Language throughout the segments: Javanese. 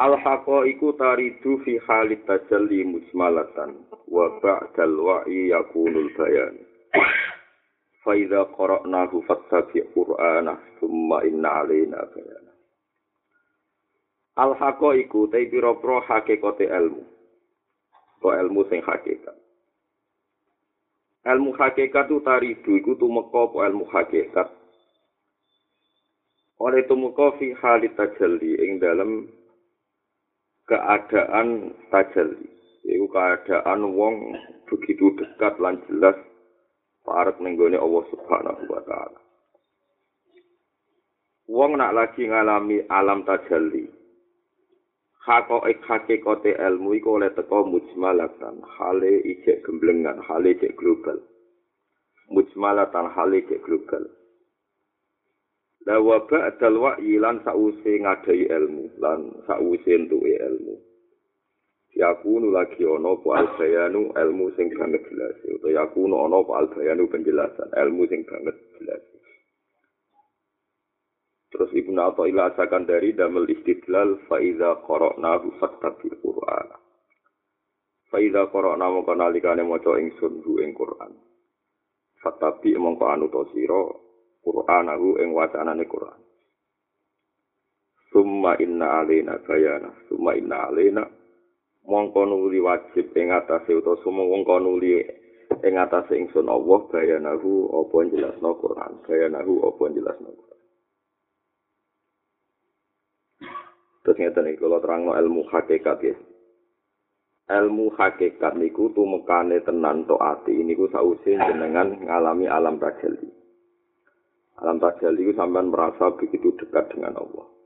Al-haqa iku taridu fi halit tajalli musmalatan wa ba'dal wa'i yakunul bayan. Fa idza qara'nahu fattabi' qur'ana thumma inna 'alaina bayana. Al-haqa iku te pira-pira hakikate ilmu. Ko ilmu sing hakikat. Ilmu hakikat tu taridu iku tumeka apa ilmu hakikat. Oleh tumeka fi halit tajalli ing dalem keadaan tajalli. Iku keadaan wong begitu dekat lan jelas parek nenggone Allah Subhanahu wa taala. Wong nak lagi ngalami alam tajalli. Hakoik hakikote ilmu iku oleh teko mujmalatan, hale ijek gemblengan, hale ijek global. Mujmalatan hale ijek global. La wa ba'dal wa'yi lan sause ngadai ilmu lan sause entuke ilmu. Yakunu lagi ana apa albayanu ilmu sing banget jelas utawa yakunu ana apa albayanu penjelasan ilmu sing banget jelas. Terus Ibnu Athaillah asakan dari damel istidlal fa iza qara'nahu fattabil Qur'an. Fa iza qara'na mongko nalikane maca ingsun hu ing Qur'an. Fattabi mongko anu sira Qur'anahu ing wacanane Qur'an. Summa inna alaina bayana, summa inna alaina mongko nuli wajib ing atase utawa summa mongko nuli ing atase ingsun Allah bayanahu apa jelasno Qur'an, bayanahu apa jelasno. Terus ngeten iki kula terangno ilmu hakikat ya. Ilmu hakikat niku tumekane tenan to ati niku sause jenengan ngalami alam tajalli. Alam tajalli itu sampean merasa begitu dekat dengan Allah.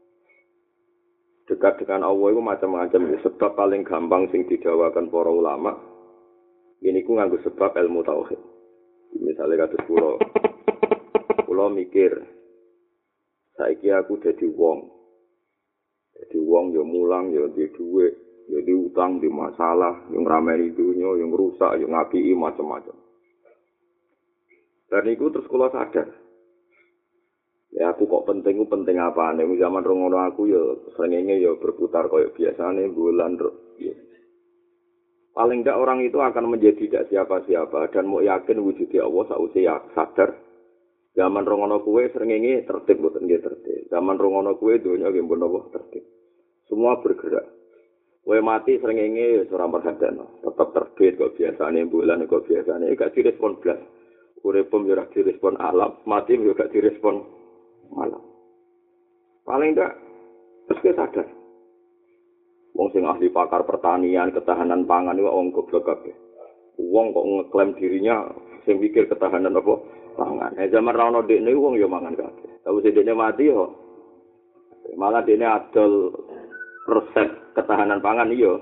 Dekat dengan Allah itu macam-macam. Sebab paling gampang sing didawakan para ulama, ini ku nganggo sebab ilmu tauhid. Misalnya kata pulau, pulau mikir, saiki aku jadi wong. Jadi wong ya mulang, ya di duit, ya di utang, di masalah, yang ramai dunia, yang rusak, yang ngaki macam-macam. Dan itu terus kalau sadar, ya aku kok penting ku penting apa nih zaman rongono aku ya seringnya ya berputar kayak biasa nih bulan ya. paling tidak orang itu akan menjadi tidak siapa-siapa dan mau yakin wujudnya Allah sausi ya sadar. Zaman rongono kue seringnya tertib bukan dia tertib. Zaman rongono kue dunia game bonobo tertib. Semua bergerak. Kue mati seringnya ya seorang perhatian tetap terbit kok biasa nih bulan kok biasa nih gak direspon belas uripum yo direspon alam mati gak direspon malam. Paling enggak terus kita sadar. Wong sing ahli pakar pertanian, ketahanan pangan itu wong goblok kabeh. Wong kok ngeklaim dirinya sing pikir ketahanan apa? Pangan. Eh zaman ra ono dekne wong ya mangan kabeh. Tapi sing dekne mati yo malah dekne adol resep ketahanan pangan iya.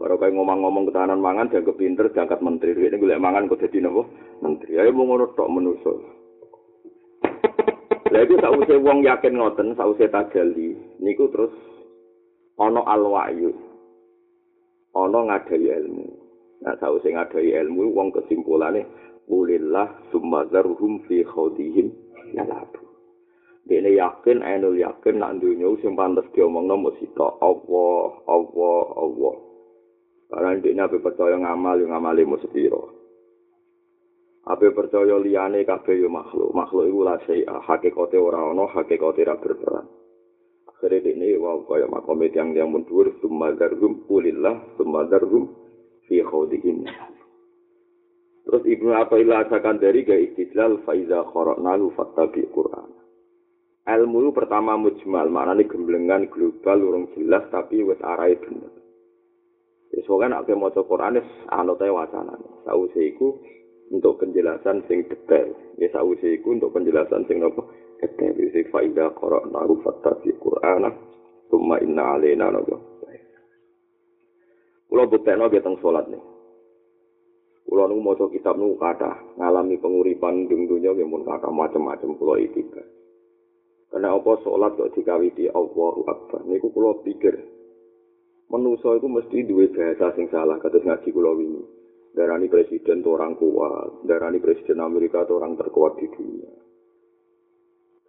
Baru kayak ngomong-ngomong ketahanan pangan, dianggap pinter, diangkat menteri. Ini gue mangan kok jadi nopo menteri. Ayo mau ngono tok menusul. Lah iku sause wong yakin ngoten, sause tajalli, niku terus ana alwahyu. Ana ngadai ilmu. Nah, sause ngadai ilmu wong kesimpulane ulillah summadzarhum fi khawdihim yalabu. Dene yakin, ainul yakin nak dunya sing pantes diomongno mesti tok Allah, Allah, Allah. Karena dia percaya ngamal, ngamali mesti piro. Ape percaya liyane kabeh yo makhluk. Makhluk iku la saya hakikate ora ana, hakikate ra berperan. Akhire dene wae kaya makome yang yang mundur sumadarhum kulillah sumadarhum fi khawdihim. Terus Ibnu Athaillah asakan dari ga istidlal faiza kharaqnahu fattabi Qur'an. Ilmu pertama mujmal, maknanya gemblengan global urung jelas tapi wis arahe bener. Wis kok nek maca Qur'an wis anote wacanane. Sause iku untuk penjelasan sing detail. Ya sawise iku untuk penjelasan sing apa? Detail. Jadi faida qara'nahu fattabi Qur'ana Summa inna alaina napa. Kula buktekno ge teng salat nih. Kula nu maca kitab nu kata ngalami penguripan ing dunya ge mun kata macam-macam kula iki. Karena apa salat kok dikawiti Allahu Akbar. Niku kula pikir manusa itu mesti duwe bahasa sing salah kados ngaji kula wingi. Darani presiden itu orang kuat, darani presiden Amerika itu orang terkuat di dunia.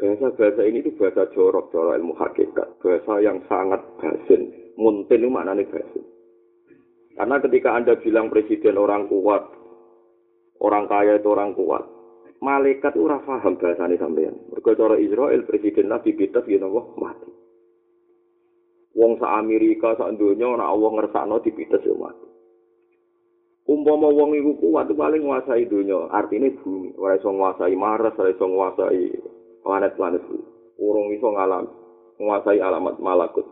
Bahasa-bahasa ini itu bahasa jorok, jorok ilmu hakikat. Bahasa yang sangat basin. Muntin itu maknanya basin. Karena ketika Anda bilang presiden orang kuat, orang kaya itu orang kuat, malaikat itu ora paham bahasane sampean. Mergo Israel presiden Nabi Peter yen Allah mati. Wong sa Amerika sak donya ora Allah ngersakno dipites yo mati. Umpama wong iku kuat paling nguasai donya, artine bumi, ora iso nguasai Mars, ora iso nguasai planet-planet. Urung iso ngalam nguasai alamat malakut.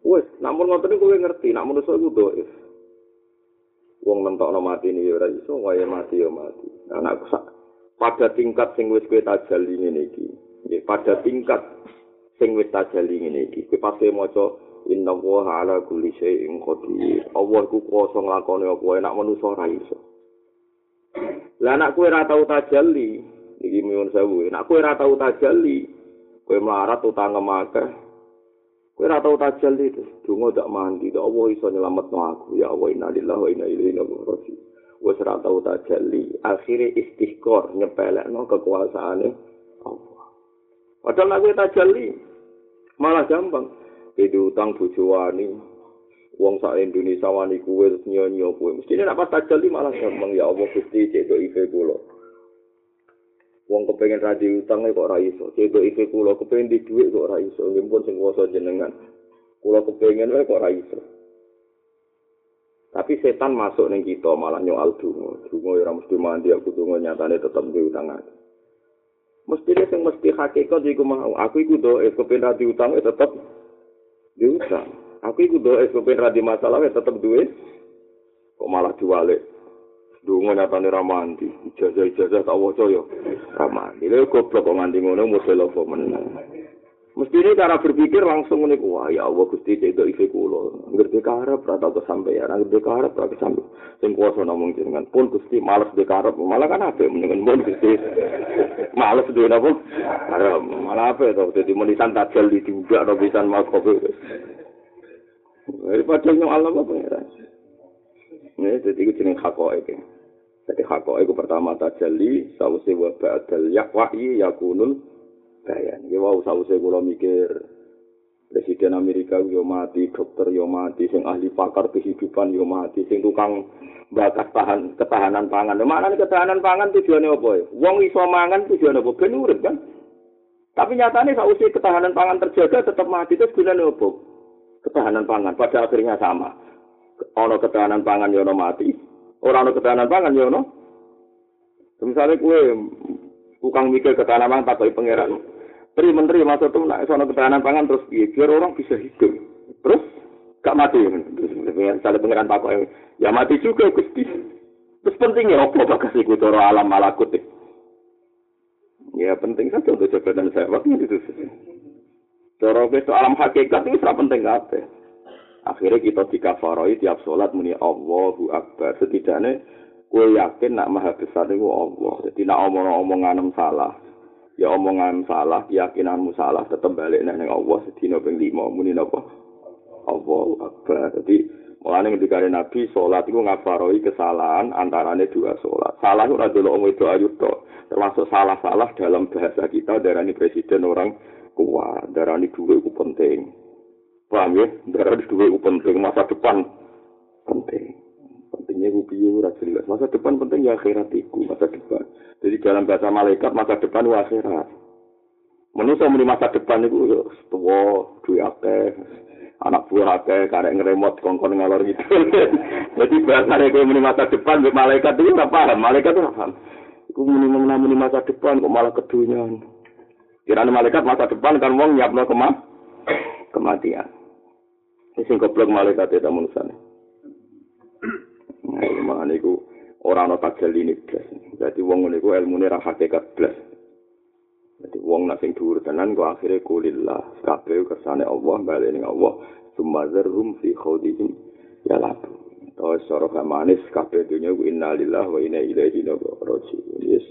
Wes namun ngoten kowe ngerti nak manusa iku doif. Wong nentokno mati ni ora iso wae mati ya mati. Anak sak pada tingkat sing wis kowe tajali ngene iki nggih pada tingkat sing wis tajali ngene iki kowe pasti maca inna wa ala kulli syai'in qadir. Allah ku kuwasa nglakoni apa enak manusa ora iso. Lah anak kowe ora tau tajalli iki miun sewu nek kowe ora tau tajalli kowe melarat utang akeh. Kowe ora tau tajalli terus donga dak mandi dak Allah iso nyelametno aku. Ya Allah innalillahi wa inna ilaihi raji'un. Wis ora tau tajalli akhire istighfar nyepelekno kekuasaane Allah. Padahal nek kowe tajalli malah gampang Jadi utang bojo wani, wong sak Indonesia wani kuwe terus nyonyo kuwe. Mesti nek pas tajalli malah gampang. Ya Allah Gusti cedok ife kula. wong kepengen radi utang kok ora iso. Cedo iki kula kepengen di dhuwit kok ora iso. Nggih pun sing kuwasa jenengan. Kula kepengen wae kok ora iso. Tapi setan masuk ning kita malah nyoal dungo dungo ora mesti mandi aku dungo nyatane tetep di mesti dia sing mesti hakikat iku mau. Aku iku do kepengen radi utang tetep di utang aku iku do es kepengen radi masalah tetep duwe kok malah diwalik Dungo nyatane ra mandi, ijazah-ijazah tak waca yo. Ra mandi. Lha goblok kok nganti ngono model apa meneh. Mesti ini cara berpikir langsung ini, wah ya Allah Gusti cedok ife kulo. Ngerti karep ra tau kesampaian, ngerti karep ra kesampaian. Sing kuasa namung jenengan pun Gusti males de karep, malah kan apa mendingan pun Gusti. Males de napa? Karep, malah apa to dadi menisan tajal di juga no pisan makobe. Daripada nyong Allah apa ya? Ini jadi itu jenis hakoik. Jadi hakoik itu pertama tajalli, sausi wa ba'dal yakwa'i yakunul bayan. Ya wow, sausi kula mikir, Presiden Amerika yo mati, dokter yo mati, sing ahli pakar kehidupan yo mati, sing tukang bakas tahan ketahanan pangan. Mana nih ketahanan pangan tujuannya apa ya? Wong iso mangan tujuannya apa? Ben urip kan? Tapi nyatanya sausi ketahanan pangan terjaga tetap mati itu gunanya apa? Ketahanan pangan pada akhirnya sama. ana ketahanan pangan yo mati. Ora ana ketahanan pangan yo ono. Misale kowe tukang mikir ketahanan pangan tak pangeran. Tri menteri masuk tuh nak ana ketahanan pangan terus piye biar orang bisa hidup. Terus gak mati. Misalnya pangeran tak ya mati juga Gusti. Terus pentingnya apa bagas iku cara alam malakut Ya penting saja untuk jabatan saya waktu itu. Cara besok alam hakikat itu sangat penting apa? Akhirnya kita dikafaroi tiap sholat muni Allahu Akbar. Setidaknya gue yakin nak maha besar itu Allah. Jadi nak omong-omongan salah. Ya omongan salah, keyakinanmu salah, tetap balik neng Allah. Sedina ping lima muni apa? Allahu Akbar. Jadi mulane ketika Nabi sholat itu ngafaroi kesalahan antaranya dua sholat. Salah itu adalah omong itu ayut Termasuk salah-salah dalam bahasa kita darani presiden orang kuat, darani dua itu penting. Paham ya? Darah di dua penting masa depan penting. Pentingnya gue piye ora jelas. Masa depan penting ya akhirat iku, masa depan. Jadi dalam bahasa malaikat masa depan wa akhirat. Manusia muni masa depan itu ya tua, duwe akeh, anak buah akeh, karek ngeremot kongkon ngalor gitu. Jadi bahasa gue muni masa depan malaikat itu ora paham, malaikat ora paham. Iku muni muni masa depan kok malah kedunyan. Kirane malaikat masa depan kan wong nyiapno kema kematian. sing goblok malaikat itu manusia. Mana niku orang no tajal ini belas. Jadi wong niku ilmu ini hakikat belas. Jadi wong nak sing dhuwur tenan kok akhire kulillah. Kabeh kersane Allah bali ning Allah. Sumazarhum fi khawdihim ya labu. Terus cara manis kabeh dunya ku innalillah wa inna ilaihi raji'un. Yes.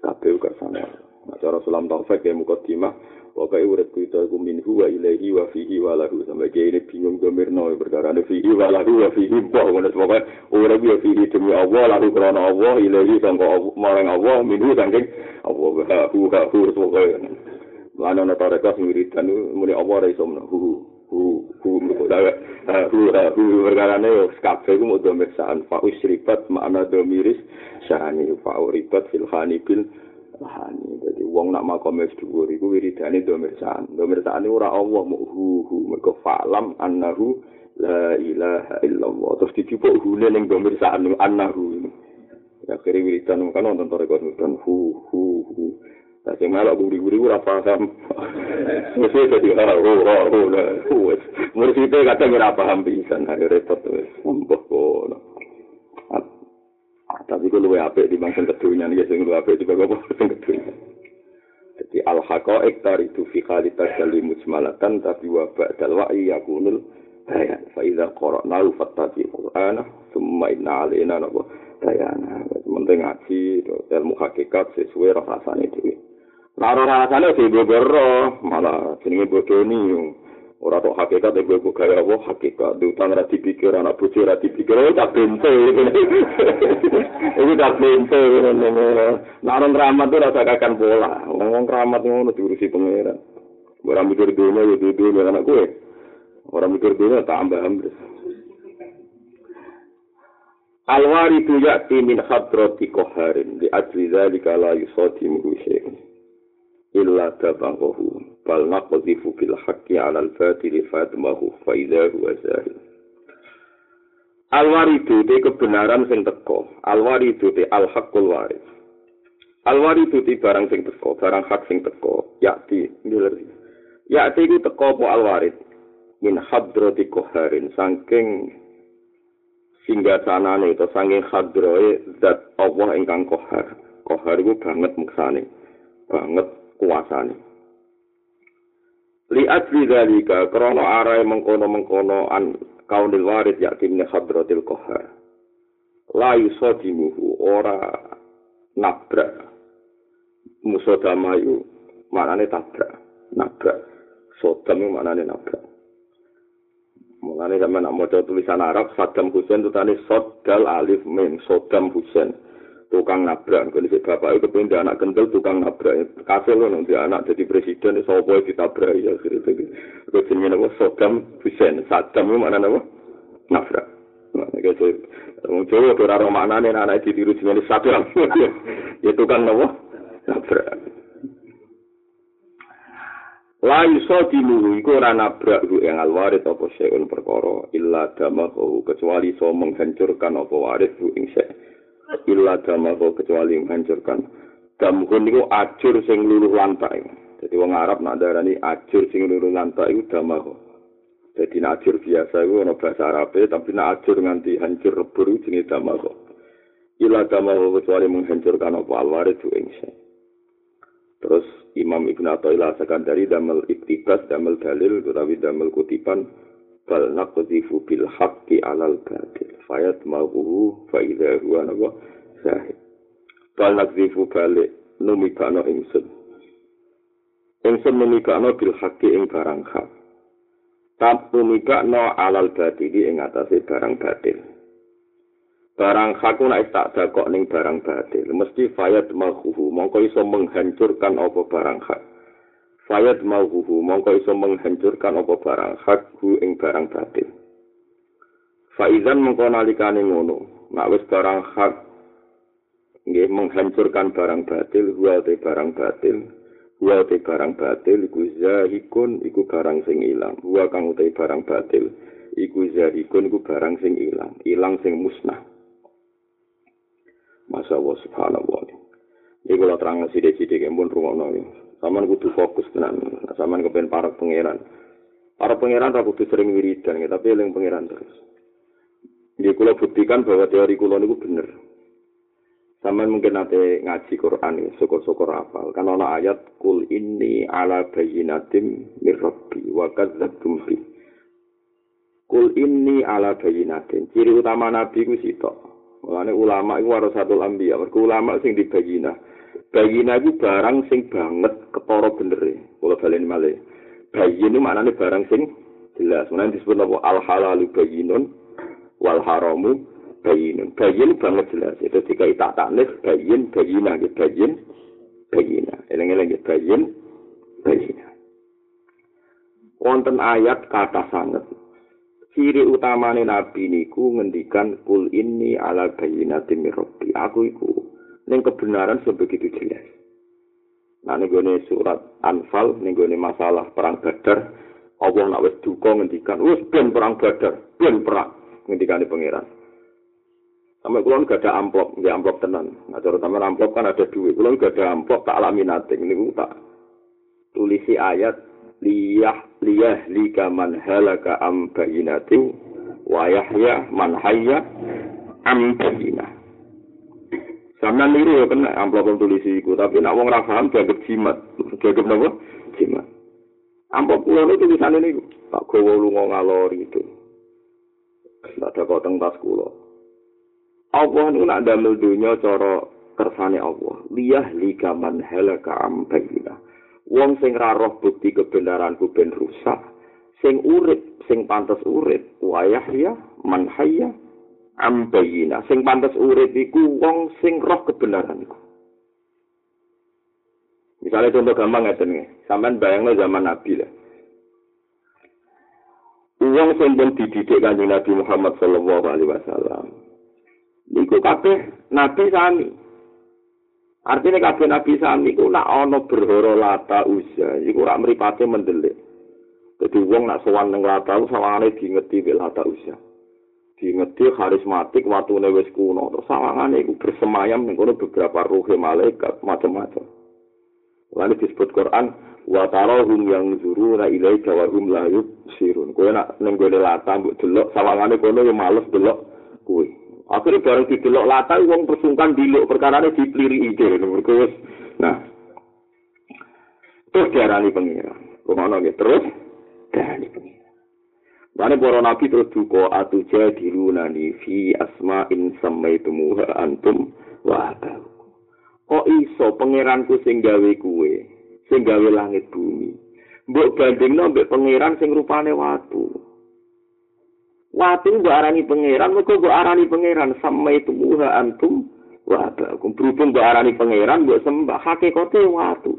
Kabeh kersane. Nah, cara sulam taufik ya mukadimah Pokoknya urip kita iku minhu wa ilaihi wa fihi wa lahu? Sampai kayak ini bingung gomirno perkara ini fihi wa lahu wa fihi boh mana pokoknya urip ya fihi demi Allah lahu karena Allah ilaihi sangka marang Allah minhu sangking Allah wa hu ha hu pokoknya. Mana ana tarekat wiridan muni Allah ra iso hu hu hu hu hu perkara ini kabeh ku mau domir saan fa usribat makna domiris sani fa uribat fil bil lahani dadi wong nak makom wis dhuwur iku wiridane domirsan domirsan ora Allah muhu hu mergo falam annahu la ilaha illallah terus dicupuk hune ning domirsan annahu ya kiri wiridan kan wonten to rekor wiridan hu hu hu Nah, sing malah guri-guri ora paham. Mesti dadi ora ora ora. Mesti kadang ora paham pisan, repot wis. Mbah kono. Tapi ku luwe apik di bangsa kedunya nih sing luwe apik di bangsa kedunya jadi al haqaiq taridu fi khalitas jali mujmalatan tapi wa ba'dal wa'i yakunul bayan. Fa idza qara'nahu fattabi qur'ana thumma inna alaina nabo bayana. Penting ngaji ilmu hakikat sesuai rasane dhewe. Nara rasane sing malah jenenge bodoni ora tok hakikat nek kowe gawe apa hakikat. Utang ra dipikir anak bojo ra dipikir. Ora tak bento iki tak bento naron rahmat ora sakakan pola ngomong rahmat ngono diurusi pangeran ora mikir dunia ya dunia anak kowe ora mikir dunia tambah ambles Alwari tu yakti min hadrati koharin di ajli zalika la yusati muhusyai'un illa tabangahu bal naqdhifu bil haqqi 'ala al fatili fatmahu fa idza huwa zahir. Al te kebenaran sing teko al waridu te al haqqul waris. Al te barang sing teko barang hak sing teko yakti ngiler. Yakti ku teko po al warid min hadrati qaharin saking singga sanane utawa saking hadroe zat Allah ingkang kohar. Kohar iku banget muksane banget kuasane li ajli dalika krana arai mengkono-mengkono an kaunil warid yakti min hadratil qahar. La yusadimuhu ora nabrak. Musodamayu manane tabrak. Nabrak. Sodam manane nabrak. Mulane sampeyan nak maca tulisan Arab Saddam Hussein tutane Sodal Alif Mim Saddam Hussein tukang nabrak kalau si bapak. Itu pindah anak kendel tukang nabrak. Kasil loh nanti anak jadi presiden itu sopo ditabrak? Ya akhirnya itu itu jenis apa? Saddam Hussein. Saddam itu mana apa? Nabrak. Nah, gitu. Jawa. Ora ora maknane anak ditiru jenis Saddam. ya tukang apa? Nabrak. La iso diluhu iku ora nabrak ru ing alwaris apa seun perkara illa damahu kecuali so menghancurkan apa waris ru ing illa damahu kecuali menghancurkan. Damhun niku ajur sing luluh lantai jadi wong Arab nak darani ajur sing luluh lantai iku damahu jadi nak ajur biasa iku ana bahasa Arab tapi nak ajur nganti hancur rebur jenenge damahu illa damahu kecuali menghancurkan apa? Alwaris tu ingsa terus Imam Ibn Atta'illah dari damel iktibas, damel dalil, tetapi damel kutipan bal naqdhifu bil haqqi 'alal batil fayat ma'uhu fa idza huwa nawa sahih bal naqdhifu balik numikano ingsun ingsun numikano bil haqqi ing barang hak tap numikano 'alal batil ing atase barang batil barang hak nek tak dakok ning barang batil mesti fayat ma'uhu mongko iso menghancurkan apa barang hak Fayad mauhuhu mongko iso menghancurkan apa barang hak hu ing barang batil. Faizan mongko nalikane ngono, nek wis barang hak nggih menghancurkan barang batil, huwa te barang batil, huwa te barang batil iku zahikun iku barang sing ilang. Huwa kang utai barang batil iku zahikun iku barang sing ilang, ilang sing musnah. Masya Allah subhanallah. Ini kalau terang sidik-sidik yang pun rumah Saman kudu fokus tenan. Saman kepen para pangeran. Para pangeran ra kudu sering wiridan, tapi eling pangeran terus. Dia kula buktikan bahwa teori kula niku bener. Sampai mungkin nanti ngaji Quran ini, syukur-syukur hafal. Kan ada ayat, Kul inni ala bayinatim mirrabbi wa kadzabtum bi. Kul inni ala bayinatim. Ciri utama Nabi itu sitok. Mulanya ulama itu harus satu ambiya. Mereka ulama sing di bayina. Bayina itu barang sing banget ketoro bener. Kalau balen malih. Bayin itu maknanya barang sing jelas. Mulanya disebut apa? Al-halalu bayinun wal haramu bayin bayin banget jelas. Itu jika tak tanis bayin bayina gitu bayin bayina eleng eleng bayin bayina wonten ayat kata sangat ciri utamane nabi niku ngendikan kul ini ala bayinati mirobi aku iku ning kebenaran sebegitu jelas. Nah ning surat anfal ning masalah perang badar Allah nak wis duka ngendikan wis ben perang badar ben perang ngendikane pangeran Sampai kulon gak ada amplop, nggak amplop tenan. Nah, terutama amplop kan ada duit. Kulon gak ada amplop, tak alami nating. Ini tak tulisi ayat liyah liyah lika man halaka am bayinati wa yahya man hayya am bayinah. Niru ya kena amplop tulisi iku, tapi nak wong ra paham dianggap jimat. Dianggap napa? Jimat. Amplop kulon itu tulisane niku. Tak gowo lunga ngalor itu. Ada teng tas kula. Allah nu nak damel dunya cara kersane Allah. Liyah lika man halaka am. Wong sing ra roh bukti kebenaranku ben rusak, sing urip, sing pantes urip, wayah ya man hayya am. Sing pantes urip iku wong sing roh kebenaranku. Misalnya contoh gampang ngeten nggih. Sampeyan bayangno zaman Nabi lah. Uang sing pun dididik kanjeng Nabi Muhammad sallallahu alaihi wasallam. niku kabeh nabi sami. Artine kabeh nabi sami ku nak ana berhoro lata usia iku ora mripate mendelik. Dadi wong nak sowan ning lata sawangane diingeti wel lata usia diingeti karismatik watune wis kuno. Terus sawangane iku bersemayam ning kono beberapa ruh malaikat macam-macam. Lalu disebut Quran, wa tarahum yang zuru na ilai jawahum layub sirun. Kue nak nenggone lata, mbok delok, sawangane kono yang males delok kue. Akhirnya bareng didelok lata wong persungkan diluk perkara ini dipliri ide wis. Nah. Terus diarani pengira. Rumana gitu terus diarani pengira. Mana para nabi terus duka atu jadirunani fi asma'in samaitumuha antum wa Kok iso pangeranku sing gawe kuwe, sing gawe langit bumi. Mbok bandingno mbek pangeran sing rupane watu. Watu mbok arani pangeran, mergo mbok arani pangeran sama itu muha antum wa bakum. Berhubung mbok arani pangeran, mbok sembah hakikate watu.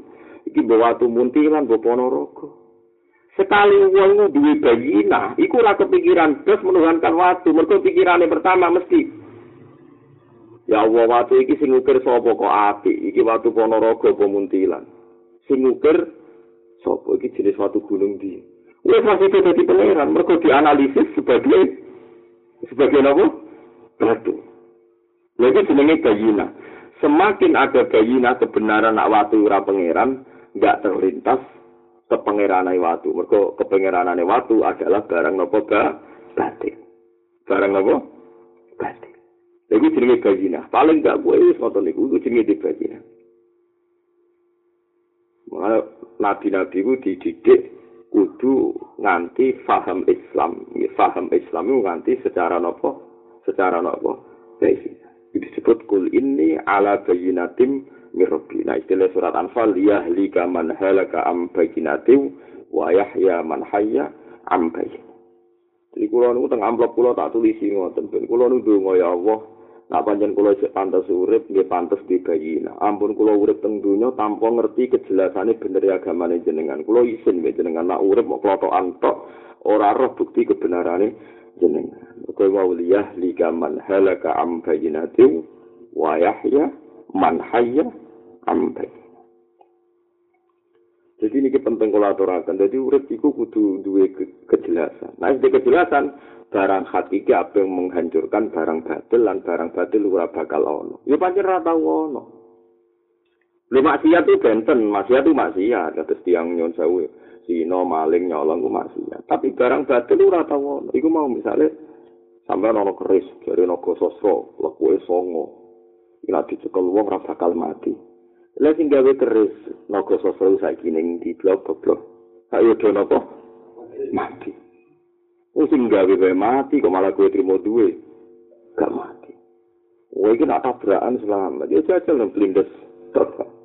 Iki mbok watu muntilan, mbok ponorogo. Sekali wong duwe bayina, iku ora kepikiran terus menuhankan watu. Mergo pikirane pertama mesti Ya Allah watu iki sing ngukir sapa api? Iki watu ponorogo apa muntilan? Sing ngukir sapa iki jenis watu gunung di? Wes masih jadi pangeran, mereka dianalisis sebagai sebagai apa? Batu. Lagi jenenge bayina. Semakin ada bayina kebenaran nak watu ora pangeran, nggak terlintas kepengeranane watu. Mereka kepengeranane watu adalah barang nopo ga batik. Barang nopo batik. Lagi jenenge bayina. Paling gak gue wis ngoten niku iku jenenge bayina. Mulai nabi-nabi ku dididik kudu nganti faham Islam. Ya, Islam itu nganti secara nopo, secara nopo. Jadi disebut kul ini ala bayinatim mirrobi. Nah istilah surat Anfal yahlika man halaka am bayinatim wa yahya man hayya am bayin. Jadi kulo niku teng amplop kulo tak tulisi ngoten ben kulo nudu ya Allah Nak panjen kula isih pantes urip, nggih pantes dibayina. Ampun kula urip teng donya tanpa ngerti kejelasane bener agamane jenengan. Kula isin mbek jenengan nak urip mok klotokan tok, ora roh bukti kebenarane jenengan. Kowe wa liyah liga man halaka am bayinati wa yahya man hayya am Jadi ini penting kalau. Jadi urip itu kudu dua kejelasan. Nah, ini kejelasan barang hakiki apa yang menghancurkan barang batil dan barang batil ora bakal ono. Ya pancen ora tau ono. Lu maksiat itu benten, maksiat itu maksiat, terus tiang nyon sewu, sino maling nyolong ku maksiat. Tapi barang batil ora tau ono. Iku mau misalnya sampai ono keris dari nogo sosro, lekue songo. Ila dicekel wong ora bakal mati. Lah sing gawe keris naga sosok saiki ning di blok blok. Ayo do napa? Mati. Oh sing gawe wae mati kok malah kowe trimo duwe. Gak mati. Wah, ini nak tabrakan selamat. Dia jajal yang pelindas. Terus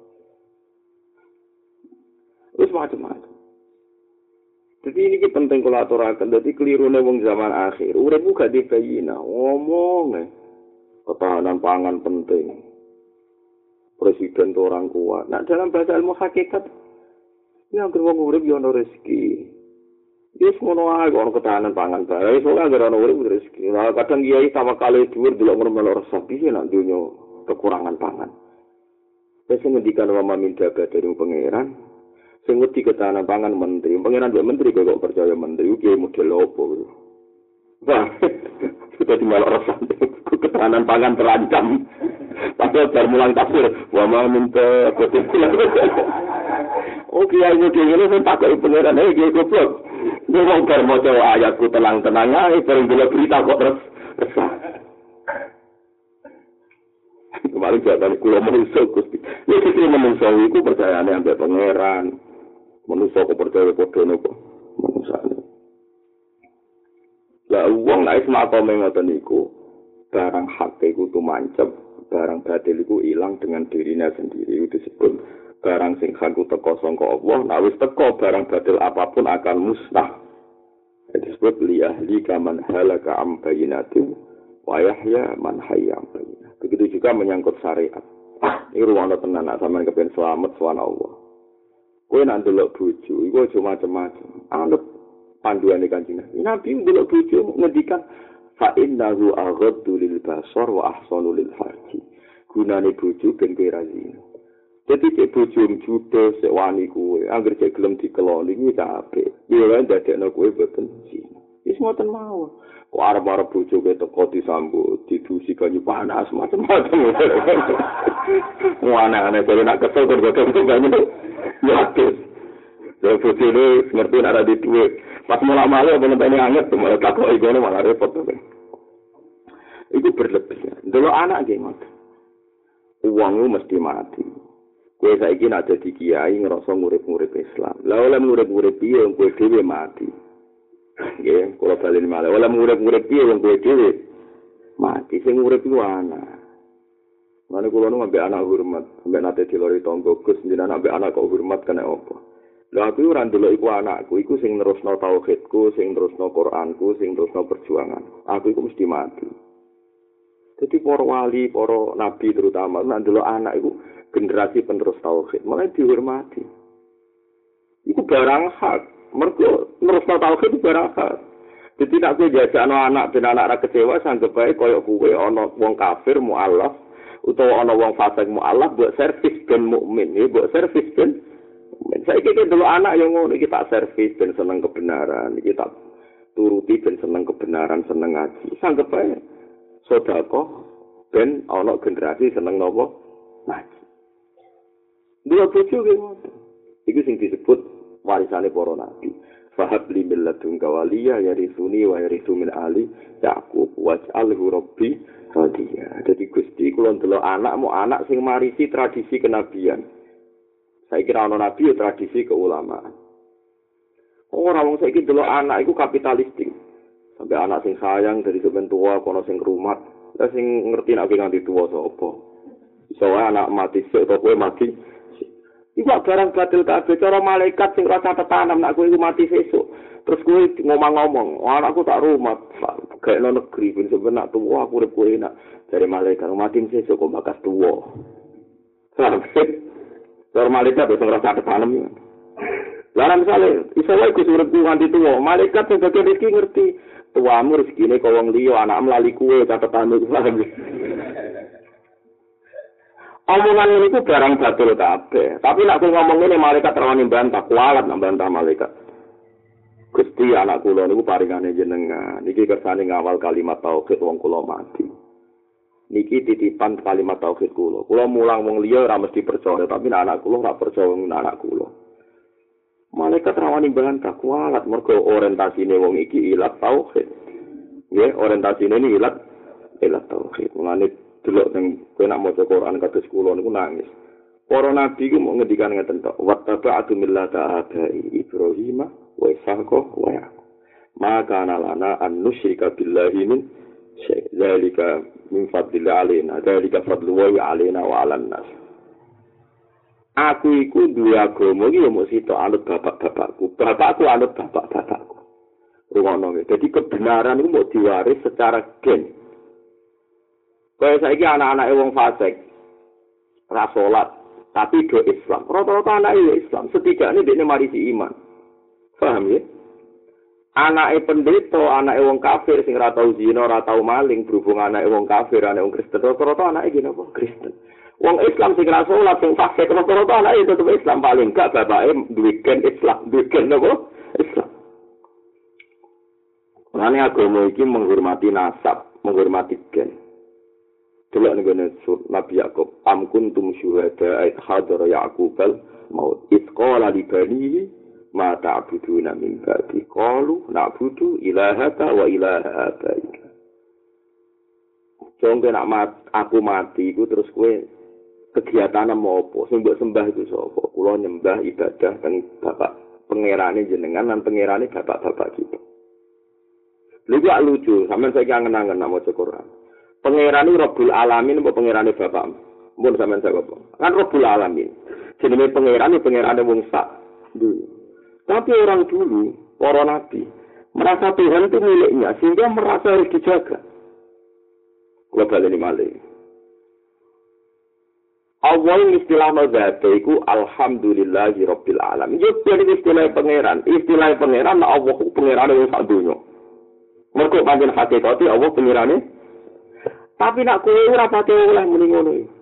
macam-macam. Jadi ini penting kalau aturakan. Jadi keliru wong zaman akhir. Udah buka di bayina. Ngomong. Eh. Ketahanan pangan penting. Presiden itu orang kuat. Nah dalam bahasa ilmu hakikat. Ini hampir wong urip ya rezeki. Wis ngono ae kok ketahanan pangan bae. Soale anggere ana urip rezeki. Lah kadang kiai sama kali dhuwur delok ngremelok resah piye nak dunyo kekurangan pangan. Wis ngendikan wa minta dari pangeran. Sing wedi ketahanan pangan menteri. Pangeran mbek menteri kok percaya menteri kiai model opo gitu. Wah, sudah dimalok resah. Ketahanan pangan terancam. Padahal bar mulang tafsir, wa minta Oh kiai model ngene sing takok pangeran, "Eh kiai goblok." Gue mau bar mau ayatku tenang-tenang aja, bareng bila berita kok terus. Kemarin jatuh kulo manusia gusti. Ya sih manusia itu percaya nih ambil pangeran. Manusia kok percaya kodoh nopo. Lah uang naik semata mengotan niku barang hak itu tuh barang batil itu hilang dengan dirinya sendiri itu disebut barang sing haku teko sangka Allah, nah wis teko barang batil apa pun akan musnah. Disebut liyahli kaman halaka am bayinatim wa man hayya am bayinat. Begitu juga menyangkut syariat. Ini ruang tenan nak sampean kepen selamat suwana Allah. Kowe nak delok bojo, iku aja macam-macam. Anut panduane Kanjeng Nabi. Nabi delok bojo ngendikan fa innahu aghaddu lil basar wa ahsanu lil farji. Gunane bojo ben kowe Jadi cek bujum judo sek wani kue, angger cek gelem dikeloni kuwi kabeh. Yo lan dadekno kue boten zina. Wis ngoten mawon. Kok arep-arep bojo kowe teko disambut, didusi kanyu panas macam-macam. Wana aneh kalau nak kesel kok boten banyu. Ya terus. Ya bojo ini ngerti ada di duit. Pas mulai malah apa nanti anget, malah takut igono malah repot. Itu berlebih. Dulu anak gimana? Uangmu mesti mati. Kue saiki nak jadi kiai ngerasa ngurip-ngurip Islam. Lah oleh ngurip-ngurip piye wong kowe dhewe mati. Nggih, kula bali malah. Oleh ngurip-ngurip piye wong kowe dhewe mati sing ngurip iku ana. Mana kula nu ambek anak hormat, ambek nate dilori tonggo Gus jenengan ambek anak kok hormat kena apa? Lah aku ora ndelok iku anakku, iku sing nerusno tauhidku, sing nerusno Qur'anku, sing nerusno perjuangan. Aku iku mesti mati. Jadi para wali, para nabi terutama, nak ndelok anak iku generasi penerus tauhid malah dihormati itu barang hak mergo terus tauhid barang hak jadi nak gue jajak anak dan anak anak kecewa sanggup baik koyok kue ono wong kafir mualaf utawa ono wong fasik mualaf buat servis dan mukmin buat servis dan saya kira dulu anak yang ngono kita servis dan seneng kebenaran kita turuti dan seneng kebenaran seneng ngaji sanggup baik sodako dan ono generasi seneng nopo ngaji Dua ge ngoten. Iku sing disebut warisane para nabi. Fahab li milladun kawaliya yarisuni wa yarisu min ali Yaqub waj'alhu rabbi radiya. Jadi Gusti kula ndelok anak mau anak sing marisi tradisi kenabian. Saya kira ana nabi ya tradisi keulamaan. Orang wong saiki delok anak iku kapitalistik. Sampai anak sing sayang dari sepen tua kono sing rumat. Lah sing ngerti nek nganti tua sapa. Iso anak mati sik to kowe mati Iku barang batil kabeh cara malaikat sing rasa tetanam nak kowe iku mati sesuk. Terus kowe ngomong-ngomong, anakku tak rumah, kayak no negeri pun sebenarnya tua aku urip kowe enak dari malaikat mati sesuk kok bakas tua. Cara malaikat wis rasa tetanam. Lah misalnya, iso wae Gus urip nganti tuwa, malaikat sing bagian rezeki ngerti tuamu rezekine kok wong liya, anak melali kuwe catatan iku. omongan ini ku barang batul kabeh. Tapi nak ngomong ini malaikat rawani bantah, kualat nak bantah malaikat. Gusti anak kula niku paringane jenengan. Niki kersane ngawal kalimat tauhid wong kula mati. Niki titipan kalimat tauhid kula. Kula mulang wong liya ora mesti percaya, tapi anak kula ora percaya wong anak kula. Malaikat rawani bantah kualat mergo orientasine wong iki ilat tauhid. Ya, orientasine ini ilat ilat tauhid. Mulane delok ning kowe nak maca Quran kados kula niku nangis. Para nabi ku mau ngendikan ngeten tok. Wattaba'tu millata abai Ibrahim wa Ishaq wa Yaqub. Maka lana an nusyrika billahi min syai. Dzalika min fadlillah alaina. Dzalika fadlu wa alaina wa 'alan nas. Aku iku duwe agama iki mau sitok anut bapak-bapakku. Bapakku anut bapak-bapakku. Rungono Jadi kebenaran itu mau diwaris secara gen. Kaya saiki anak-anak wong fasik. Ra salat, tapi do Islam. Rata-rata anak Islam, setidaknya dia mari iman. Paham ya? Anak pendeta, anak wong kafir sing ora tau zina, ora tau maling berhubung anak wong kafir, anak wong Kristen, rata-rata anak gini apa? Kristen. Wong Islam sing ora salat sing fasik, rata-rata anak itu tetep Islam paling gak bapake duwe gen Islam, duwe gen apa? Islam. Mulane agama iki menghormati nasab, menghormati gen. Delok ning Nabi Yakub, am kuntum syuhada ait hadara Yaqubal maut. It qala li ma ta'buduna min ba'di. Qalu na'budu ilahaka wa ilaha abaika. Jongke nak mat, aku mati iku terus kowe kegiatan mau apa? Sing sembah itu sapa? Kula nyembah ibadah kan Bapak pangerane jenengan lan pangerane bapak-bapak kita. Lha lucu, sampean saiki angen-angen nak maca Quran. pangeran ini Rabbul Alamin apa pangeran ini Bapak? Mohon sampean saya apa? Kan Rabbul Alamin. Jenenge pangeran ini pangeran wong sak dulu. Tapi orang dulu, para nabi, merasa Tuhan itu miliknya sehingga merasa harus dijaga. Kalau balik ini. Awal istilah mazhab itu alhamdulillahi rabbil alamin. Yo jadi istilah pangeran, istilah pangeran Allah pangeran yang sak dunya. Mergo panjen hakikate Allah pangerane Tapi nak kowe ora pati oleh muni ngono iki.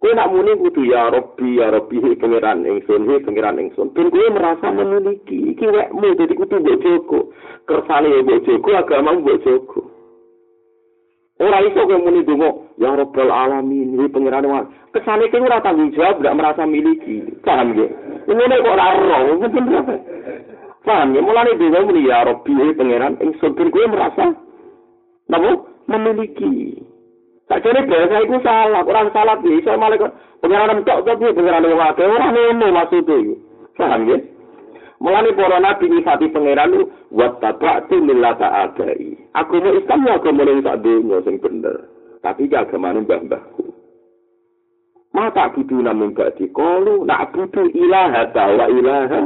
Kowe nak muni kudu ya Rabbi ya Rabbi pangeran ingsun he pangeran ingsun. Ben kowe merasa memiliki iki wekmu dadi kudu mbok jogo. Kersane mbok jogo agama mbok jogo. Ora iso kowe muni donga ya Rabbal alamin he pangeran wa. Kesane kowe ora tanggung jawab gak merasa miliki. Paham ge? Ngene kok ora ero, mungkin berapa? Paham ya? Mulane donga muni ya Rabbi he pangeran ingsun ben kowe merasa Napa? memiliki. Tak jadi bahasa itu salah, kurang salah bisa malah pengiran tok tapi pengiran yang ada orang ini maksud itu. Paham ya? Mulane para nabi nifati pangeran itu buat tabak tu milata agai. Aku mau Islam ya agama yang tak dunia sing bener. Tapi ya agama mbah-mbahku. Mata butuh namun gak dikolu, nak butuh ilaha wa ilaha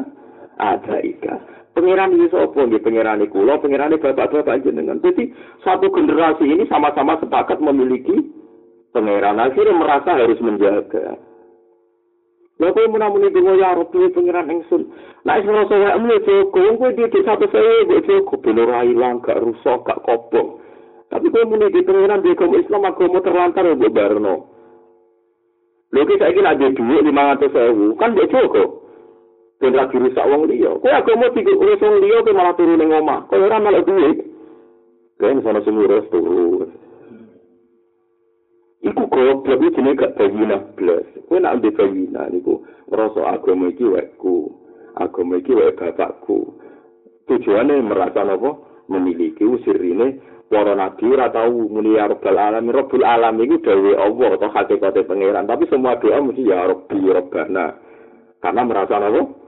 adaika. Pengiran ini sapa nggih pangeran kula, pangeran bapak-bapak jenengan. Jadi satu generasi ini sama-sama sepakat memiliki pangeran. Akhirnya merasa harus menjaga. Lha kowe menamuni donga ya Rabbi pangeran ingsun. Nek wis ngrasa wae mule cukup, kowe di satu saya mbok cukup ben ora gak rusak, gak kobong. Tapi kowe muni di pangeran di agama Islam agama terlantar mbok barno. Lha iki saiki nek dhuwit 500.000 kan mbok cukup. Ben lagi rusak wong liya. Kowe agama tiga urus wong liya kowe malah turu ning omah. Kowe ora malah duit. Kan sono sing urus turu. Iku kok lebih jenenge gak bayina blas. Kowe nak ndek bayina niku ngrasa agama iki wekku. Agama iki wek bapakku. Tujuane merasa napa? Memiliki usirine para nabi ora tau muni ya rabbal alamin. Rabbul alamin iku dhewe Allah atau hakikate pangeran. Tapi semua doa mesti ya rabbi rabbana. Karena merasa napa?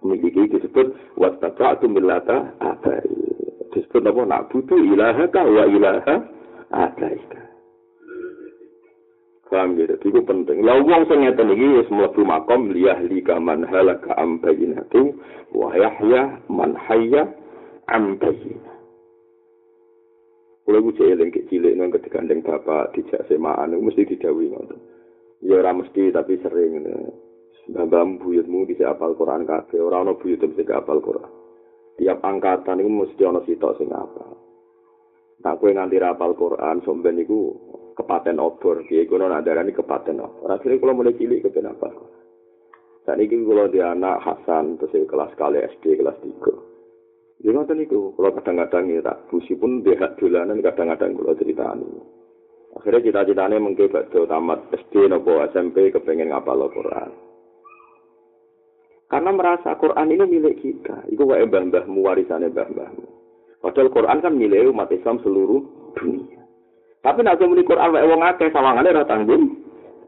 Memiliki disebut wattaba'tu millata abai. Disebut apa? Nak butuh ilahaka wa ilaha abaika. Paham gitu, itu penting. Lah wong sing ngeten iki wis mlebu makom liyahli kaman halaka am bayinatu wa yahya man hayya am bayinah. Kulo ku cilik cilik nang ketikandeng bapak dijak semaan mesti ngoten. Ya ora mesti tapi sering. Mbah buyutmu bisa apal Quran kabeh, ora ana buyut bisa apal Quran. Tiap angkatan iku mesti ana sitok sing apal. Tak kowe nganti apal Quran, somben iku kepaten obor, piye nak darani kepaten obor. Akhire kula mulai cilik kepen apal. Saat ini kalau dia anak Hasan, terus kelas kali SD, kelas 3. Jadi ngoten niku, kalau kadang-kadang ya tak busi pun dia dolanan kadang-kadang kalau ceritani. Akhirnya cita-citanya mungkin tamat SD nopo SMP kepengen ngapal Quran. Karena merasa Quran ini milik kita. Itu wae mbah-mbahmu, warisannya mbah-mbahmu. Padahal Quran kan milik umat Islam seluruh dunia. Tapi nak muni Quran wae wong akeh sawangane ora tanggung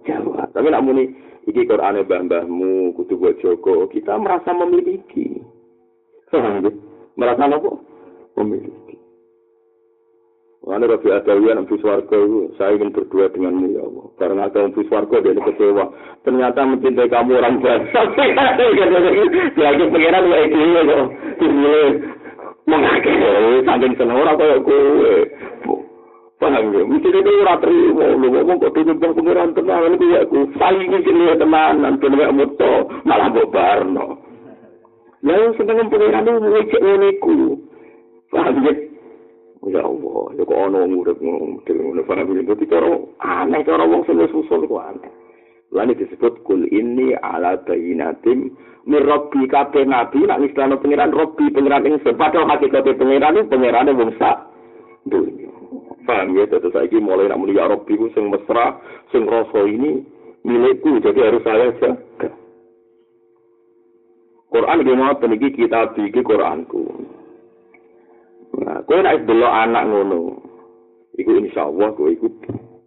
jawab. Tapi nak muni iki Qur'ane mbah-mbahmu kudu buat Joko, kita merasa memiliki. Merasa apa? Memiliki. Mana Rabi Adawiyan Nabi Swarga itu, saya ingin berdua denganmu ya Allah. Karena ada Nabi Swarga dia kecewa. Ternyata mencintai kamu orang biasa. Lagi pengiran kayak gini kok. Gini. Mengakhiri, saking seneng orang kayak gue. Paham ya? Mesti dia ora terima. Lu ngomong kok tutup bang pengiran tenang. Ini aku. Saya ingin sini teman. Nanti nggak muto. Malah mbok barno. Lalu seneng pengiran itu ngecek ngeniku. Paham ya? Ya Allah, ya kok ana wong urip model ngono paham iki dadi cara aneh cara wong sing wis usul kok aneh. Lan disebut kul ini ala bayinatim mir rabbi kabeh nabi nak ngislano pangeran rabbi pangeran ing padahal hakikat pangeran itu pangeran wong sak dunya. Paham ya, terus saiki mulai nak muni ya rabbi ku sing mesra, sing rasa ini milikku, jadi harus saya jaga. Quran iki mau iki kitab iki Quranku. Nah, kowe nek delok anak ngono, iku insyaallah kowe iku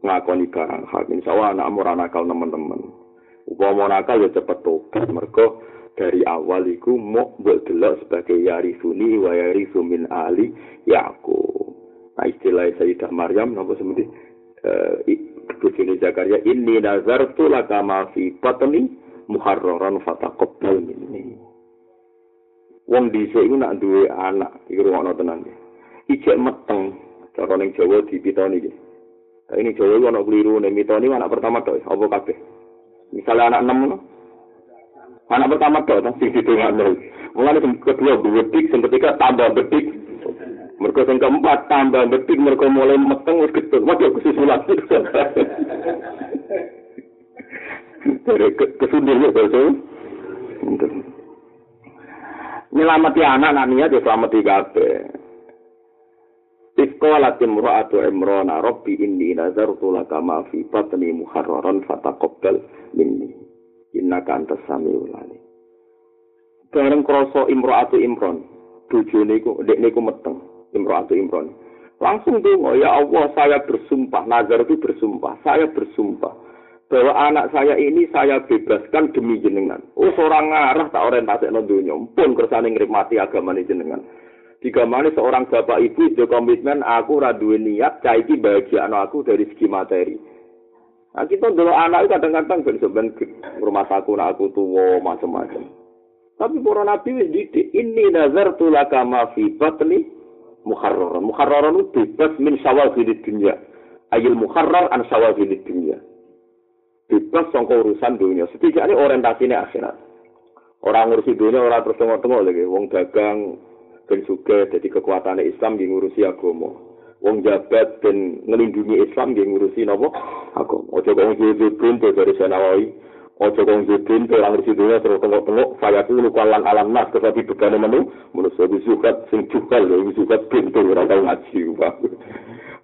ngakoni barang hak. Insyaallah anak ora nakal teman-teman. Upama nakal ya cepet tobat mergo dari awal iku mau mbok delok sebagai yarisuni wa yarisu min ali Yakub. Nah, istilah Sayyidah Maryam napa semuti eh uh, Zakaria inni nazartu laka ma fi batni muharraran fataqabbal minni. Wong dhisik iku nak duwe anak iku ngono tenan iki ijek meteng cara ning Jawa dipitoni iki Nah, ini Jawa anak keliru, nih mitoni anak pertama tuh, apa kabeh? Misalnya anak enam, no? anak pertama tuh, kan sing nol. Mulai yang kedua betik, yang ketiga tambah betik. Mereka yang keempat tambah betik, mereka mulai meteng wis getun. Waduh kesusulan. Dari kesundirnya betul. Nyelamati anak anak niat ya selamati kabeh. Iskola timro'atu imrona robbi inni nazartu laka ma fi batni muharraran fataqabbal minni. Innaka antas samiul alim. Bareng krasa imro'atu imron, bojone iku ndek niku meteng imro'atu imron. Langsung donga, ya Allah saya bersumpah, nazar itu bersumpah, saya bersumpah bahwa anak saya ini saya bebaskan demi jenengan. Oh seorang ngarah tak orientasi no dunia, pun kersane ngrimati agama jenengan. Jika mana seorang bapak ibu itu komitmen aku radu niat caiki bahagia anak aku dari segi materi. Nah kita dulu anak itu kadang-kadang ben rumah saku nak aku tua macam-macam. Tapi para nabi wis ini nazar tulaka ma fi batni muharrar. Muharrar itu bebas min sawal dunia. Ayil muharrar an sawal dunia. Bebas sangka urusan dunia. Setidaknya orientasinya akhirat. Orang ngurusi dunia, orang terus tengok-tengok lagi. Wong dagang, dan juga jadi kekuatan Islam yang ngurusi agama. Wong jabat dan ngelindungi Islam yang ngurusi nopo agama. Ojo kong zubin tuh dari Senawawi. Ojo kong zubin tuh orang ngurusi dunia terus tengok-tengok. Saya tuh lupa alam nas tetapi bukan menu. Menurut saya zukat sing cukal ya, zukat pintu orang tahu ngaji.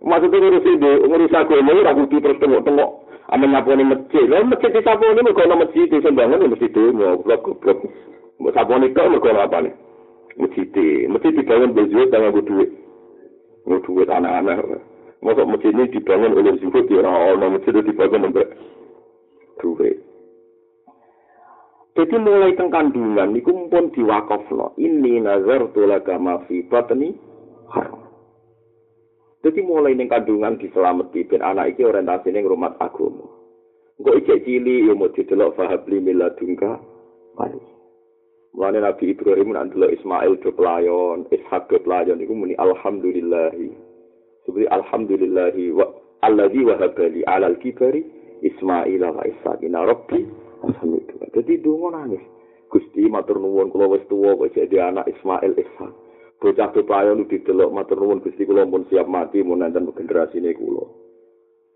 Maksudnya ngurusi ngurusi agama, orang ngurusi terus tengok-tengok. Ame nyaponi masjid. Lah masjid disaponi mergo ana masjid sing bangun mesti dunyo, goblok-goblok. Mbok saponi kok mergo apa nih? Masjid, masjid dibangun bezuh tangan gue duit. Gue duit anak-anak. Masuk masjid ini dibangun oleh zuhud ya orang masjid itu dibangun untuk duit. Jadi mulai teng kandungan niku pun diwakafno. Ini nazar tulaga ma fi batni. Jadi mulai ning kandungan diselamati ben anak iki orientasine ngrumat agama. Engko ijek cili yo mau didelok fahabli miladungka wali. Mulane Nabi Ibrahim nak delok Ismail do pelayon, Ishak do pelayon iku muni alhamdulillah. Seperti alhamdulillah wa alladzi wahabali alal kibari Ismail wa Ishak ina rabbi alhamdulillah. Jadi donga nangis. Gusti matur nuwun kula wis tuwa kok jadi anak Ismail Ishak. Bocah bepayon di delok matur nuwun Gusti kula pun siap mati mun nenten generasi ini kula.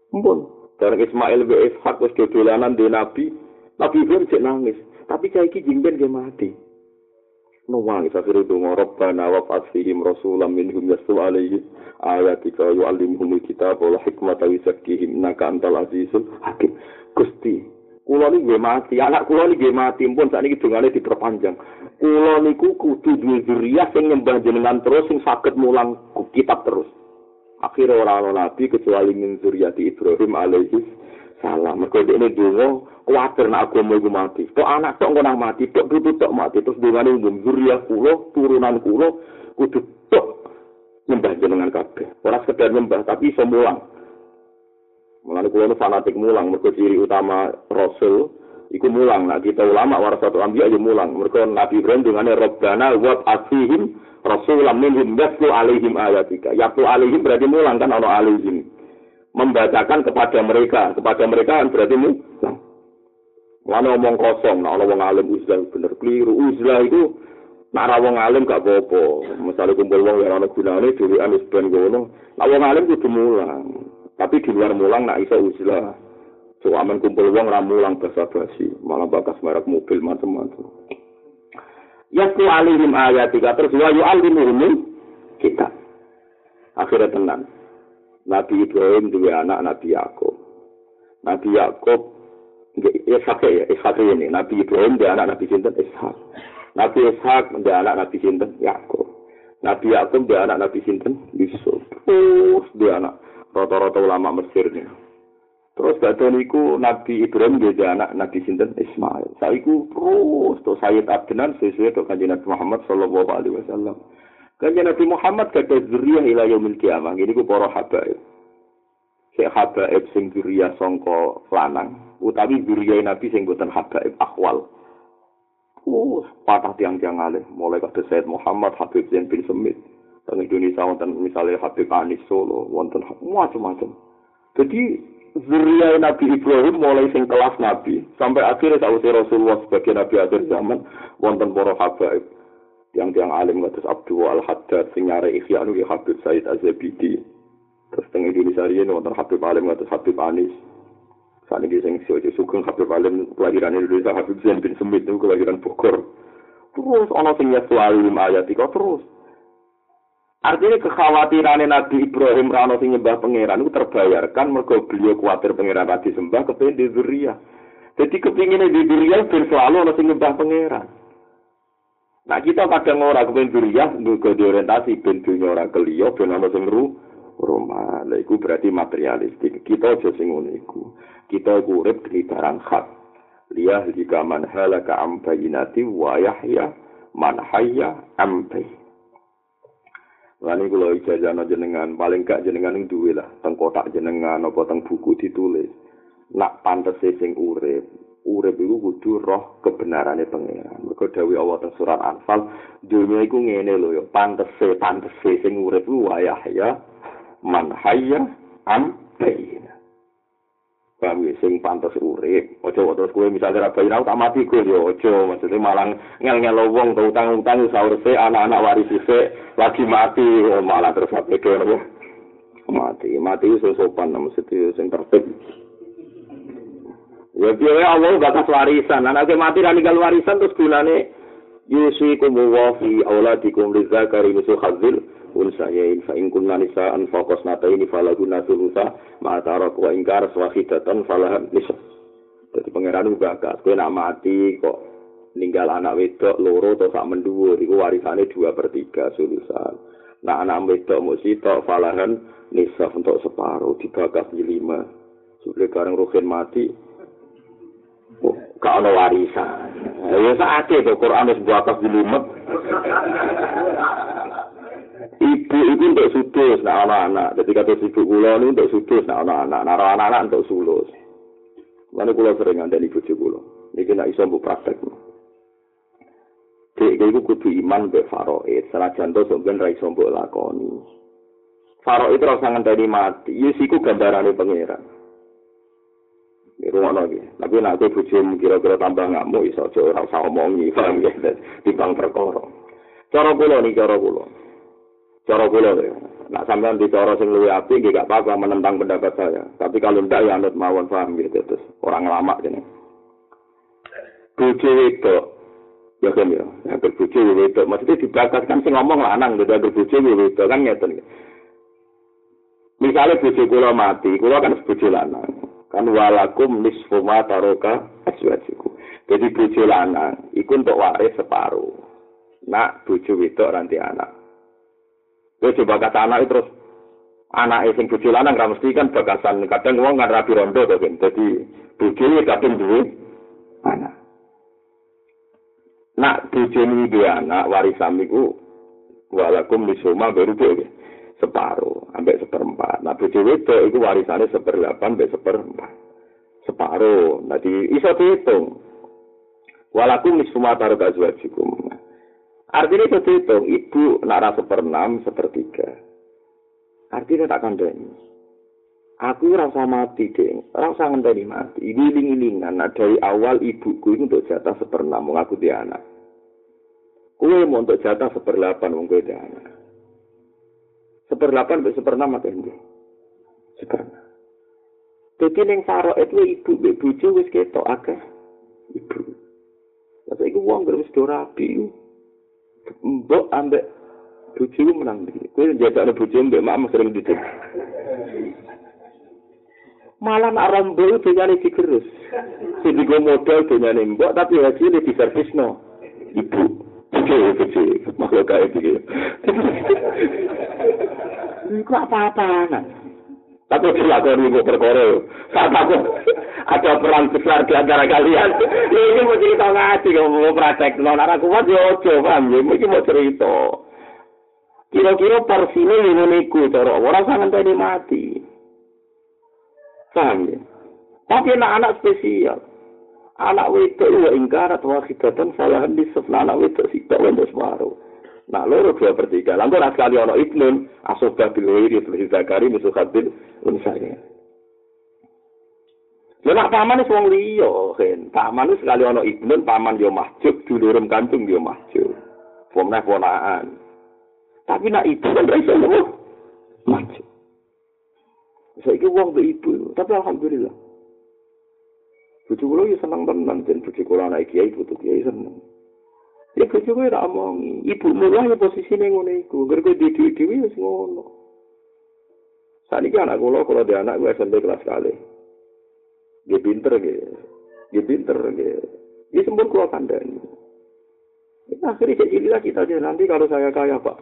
Mpun, bareng Ismail be Ishak wis dodolanan di Nabi, Nabi pun cek nangis. Tapi saiki jingben ge mati. Nuwang isa sira donga Rabbana wa fasihim rasulam minhum yasu alaihi ayatika yu'allimuhum kitab wal hikmata wa yuzakkihim innaka antal azizul hakim. Gusti, kula niki nggih mati, anak kula niki nggih mati, pun sakniki dongane diperpanjang. Kula niku kudu duwe zuriyah sing nyembah jenengan terus sing saged mulang kitab terus. Akhirnya orang nabi kecuali min zuriati Ibrahim alaihi salam. Mereka ini dulu khawatir nak agama itu mati. Tok anak tok ngonang mati, tok putu tok mati. Terus dengan umum zuriat kulo, turunan kulo, kudu tok nyembah jenengan kabeh. Orang sekedar nyembah tapi iso mulang. Mulane kulo fanatik mulang mergo ciri utama rasul iku mulang. Nah kita ulama warasatul anbiya ya mulang. Mergo Nabi Ibrahim dengane Rabbana wa asihim rasulam minhum yatlu alaihim ayatika. Yatlu alaihim berarti mulang kan ono alaihim. Membacakan kepada mereka, kepada mereka kan berarti mulang. Mana omong kosong, nah orang alim uzlah bener keliru. Uzlah itu Nak wong alim gak apa-apa. Misale kumpul wong yang ana gunane dhewean wis ben ngono. Nak wong alim kudu mulang. Tapi di luar mulang nak iso uzlah. So aman kumpul wong ra mulang basa-basi, malah bakas merek mobil macam-macam. Yasku alihim ayatika terus wa yu'allimuhum kita. Akhirnya tenang. Nabi Ibrahim dua anak Nabi Yakub. Nabi Yakub ya ya, Ishak ini. Nabi Ibrahim dia anak Nabi Sinten Ishak. Nabi Ishak dia anak Nabi Sinten Yakub. Nabi Yakub dia anak Nabi Sinten Yusuf. Terus dia anak rata-rata ulama Mesir nih. Terus badan niku Nabi Ibrahim dia anak Nabi Sinten Ismail. Saiku terus to Sayyid Abdenan sesuai to kanjeng Nabi Muhammad sallallahu alaihi wasallam. Kanjeng Nabi Muhammad kata zuriyah ila yaumil kiamah. Ini ku para habaib. Sing habaib sing zuriyah sangka lanang, utawi zuriyah Nabi sing boten habaib akhwal. Uh, patah tiang-tiang alih. Mulai kata Sayyid Muhammad, Habib Zain bin Semit. Dan Indonesia, wonten misalnya Habib Anis Solo, wonten macam-macam. Jadi, zuriya Nabi Ibrahim mulai sing kelas Nabi. Sampai akhirnya tahu Rasulullah sebagai Nabi akhir zaman, wonten para habaib. Tiang-tiang alim kata Abdul Al-Haddad, sing nyare ikhya ya Habib Said Azabidi. Terus teng Indonesia ini wonten Habib Alim kata Habib Anis. Saat ini sing si Sugeng Habib Alim kelahiran Indonesia Habib Zain bin Semit itu kelahiran Bogor. Terus ana sing nyesu alim ayat terus. Artinya kekhawatiran Nabi Ibrahim rano sing nyembah pangeran itu terbayarkan mergo beliau kuatir pangeran tadi sembah kepengen di Zuria. Jadi kepingin di Zuria ben selalu ana sing nyembah pangeran. Nah kita kadang ora kepengen Zuria nggo diorientasi ben dunya ora keliyo ben ana sing rumah. Lah iku berarti materialistik. Kita aja sing ngono iku. Kita iku urip di barang hak. Liyah jika man halaka am bayinati wa yahya man hayya am iku lho ijazah jenengan, paling gak jenengan ing duwe lah, teng kotak jenengan apa teng buku ditulis. Nak pantes sing urip, urip iku kudu roh kebenarane pangeran. Mergo dawuh Allah teng surat Anfal, dunya iku ngene lho ya, pantese sing urip ku wayah ya man hayya am bayina. Paham ya, sing pantas urip. Ojo terus kowe misalnya ra bayina tak mati kowe yo ojo. Maksudnya malang ngel-ngel wong tau utang-utang sahur se anak-anak waris se lagi mati oh, malah terus sampe ke mati. Mati iso sopan maksudnya sing tertib. Ya biaya Allah bakas warisan. Anak mati ra ninggal warisan terus gunane yusikum wa fi auladikum lizakari misu khazil unsayain fa in kunna nisaan faqas nataini falahunna thulutha ma tarak wa ingkar swahidatan falahan nisa dadi pangeran bakas kowe nak mati kok ninggal anak wedok loro atau sak mendhuwur iku warisane 2 per 3 sulusan. Nah anak wedok mesti tok falahan nisa untuk separuh. Dibakas di lima. Sudah bareng ruhin mati oh, gak ada warisan. Ya saat itu Quran harus bakas di lima ibu itu untuk sudus nak anak-anak jadi kata ibu kula ini untuk sudus nak anak-anak nak anak-anak untuk sulus mana kula sering ada ibu kula ini nak iso mbok praktek Dek iku kudu iman be senajan to sampeyan ra iso mbok lakoni. Faraid ora usah ngenteni mati, yes iku gambarane pangeran. Ini rumah lagi. Tapi nak aku bujum kira-kira tambah ngamuk, iso ora usah omongi, paham ya? Timbang perkara. Cara kula nih, cara kula. Cara kula ya. Nak sampean bicara sing luwih apik nggih gak apa-apa menentang pendapat saya. Tapi kalau ndak ya anut mawon paham gitu terus orang lama gini. Bojo itu ya kan ya, yang berbojo itu maksudnya dibakaskan sing ngomong lanang gitu berbojo itu kan ngeten. Misalnya bojo kula mati, kula kan bojo lanang. Kan walakum nisfu ma taroka aswajiku. Jadi bojo lanang iku untuk waris separuh. Nak bojo wedok nanti anak. Kowe coba kata anak terus Anak sing bojo lanang ra mesti kan bakasan kadang wong kan rabi rondo to kan. Dadi bojo kadang duwe anak. Nak bojo ni duwe anak warisan niku walakum lisuma baru dhewe separuh ambek seperempat. Nah bojo wedok iku warisane seperdelapan ambek seperempat. Separuh. Nanti iso dihitung. Walakum taruh gazwajikum. Artinya itu dihitung, ibu nara seperenam, sepertiga. Artinya tak kandani. Aku rasa mati, deh. Rasa ngenteni mati. Ini iling-ilingan. Nah, dari awal ibuku ini untuk jatah seperenam, mengaku dia anak. Kue mau untuk jatah seperlapan, mengaku dia anak. Seperlapan, seperenam apa ini? Seperenam. Jadi yang faro itu ibu, ibu bujo wis ketok akeh. Ibu. Masa itu uang gak wis dorabi. Mbok ambek bojomu menang iki. Kowe njagakne bojomu mbek mak sering didik. Malah nak rombo itu nyari digerus. Sing digo modal dunyane mbok tapi hasilnya di servis no. Ibu. Oke, oke, makhluk kayak gitu. Iku apa-apa, nah. Tapi dilakoni kok perkara. Saat aku ada perang besar di antara kalian. Ini mau cerita ngaji kalau mau praktek. Kuat ya ojo, paham ya. Mungkin mau cerita. Kira-kira porsinya ini niku, orang sangat tadi mati. Paham ya? Tapi anak-anak spesial. Anak ya ingkar atau wakidatan salahan di sebelah anak sih, tak wendos separuh. Nah, loro dua per tiga. Lalu nak sekali ono ibnun, asobah bilwiri, sebelah zakari, musuh khabil, unsanya. Lha nak paman wis wong liya, kan. Paman wis sekali ono ibnun, paman yo mahjub, dulurem kantung yo mahjub. Pomnah ponaan. Tapi nak ibu kan iso nopo? Mahjub. Saiki wong be ibu, tapi alhamdulillah. Bucu kula yo seneng tenan, jen bucu kula anak kiai, butuh kiai seneng. Ya bojo kowe ora omong, ibu mulai ya posisine ngono iku. Di dhewe wis ngono. Saniki anak kula kalau dia anak gue SMP kelas kali. Dia pinter. Dia pinter. Dia sempur kula kandani. Ya, akhirnya gini lah kita aja. Nanti kalau saya kaya pak,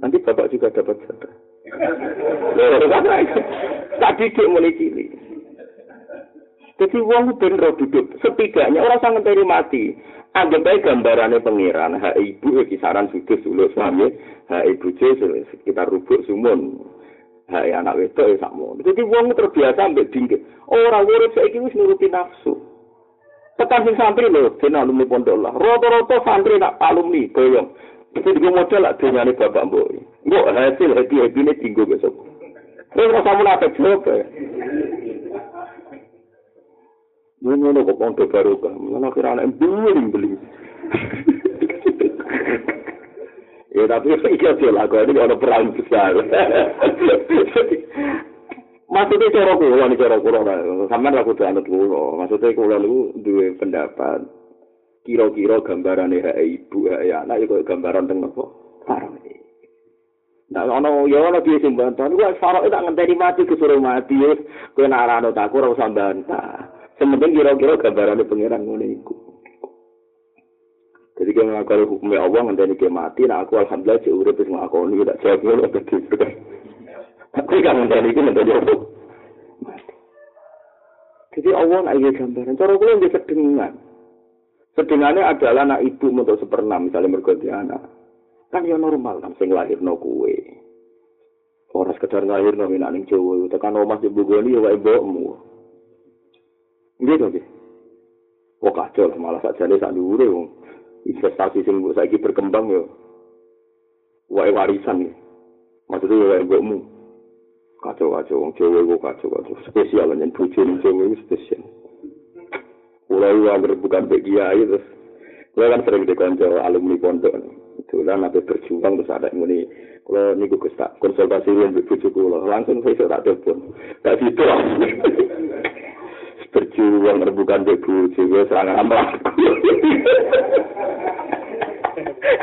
nanti bapak juga dapat jatah. Tak didik mulai cilik. Jadi uang bener duduk. Setidaknya orang sangat dari mati. Anggap aja gambarannya pengiran. Hak ibu kisaran sudah sulut suami. Hak ibu sekitar rubuk sumun. Hak anak wedok ya sama. Jadi uang terbiasa ambil dingin. Orang urip saya wis nuruti nafsu. Tekan sing santri lho, den alumni pondok lah. Rata-rata santri nak alumni boyong. Itu juga modal lah dunyane bapak mbok. Mbok hasil happy-happy ini tinggal besok. Terus rasa mulai ya. Ini ngono kok baru kan. Mana kira anak beli beli. ya tapi iki aja lah kok ini ono perang besar. Maksudnya cara kula nih cara kula sampean lah kudu anut kula. Maksudnya kula niku duwe pendapat kira-kira gambarane hak ibu hak anak ya gambaran teng apa? Parang Nah, ono ya ono piye sing bantah. Niku farok tak ngenteni mati kesuruh mati. Kowe nak ora tak ora usah bantah. Sementing kira-kira gambarannya pengiran ngono iku. Jadi kalau ngakal hukumnya Allah ngenteni ke mati, nah aku alhamdulillah cek urip wis ngakoni tak jawab ngono gede. Tapi kan ngenteni iku ngenteni apa? Jadi Allah nak iya gambaran. Cara kula nggih sedengan. Sedengannya adalah anak ibu untuk seperenam misalnya mergoti anak. Kan ya normal kan sing lahirno kuwe. Ora sekedar lahirno minak ning Jawa, tekan omah dibugoni ya wae mbokmu. Nggih to nggih. Kok kacau malah sakjane sak dhuwure wong. Investasi sing saiki berkembang yo. Wae warisan nih. Maksudnya wae mbokmu. Kacau kacau wong Jawa kok kacau kacau. Spesial nyen bojo ning Jawa iki spesial. Mulai yang bukan bagi kiai terus. Gue kan sering dikonco alumni pondok. Itulah nanti berjuang terus ada ini. Kalau niku konsultasi dengan bujuk kulo, langsung saya tak telepon. Gak gitu. berjuang rebukan serangan melaku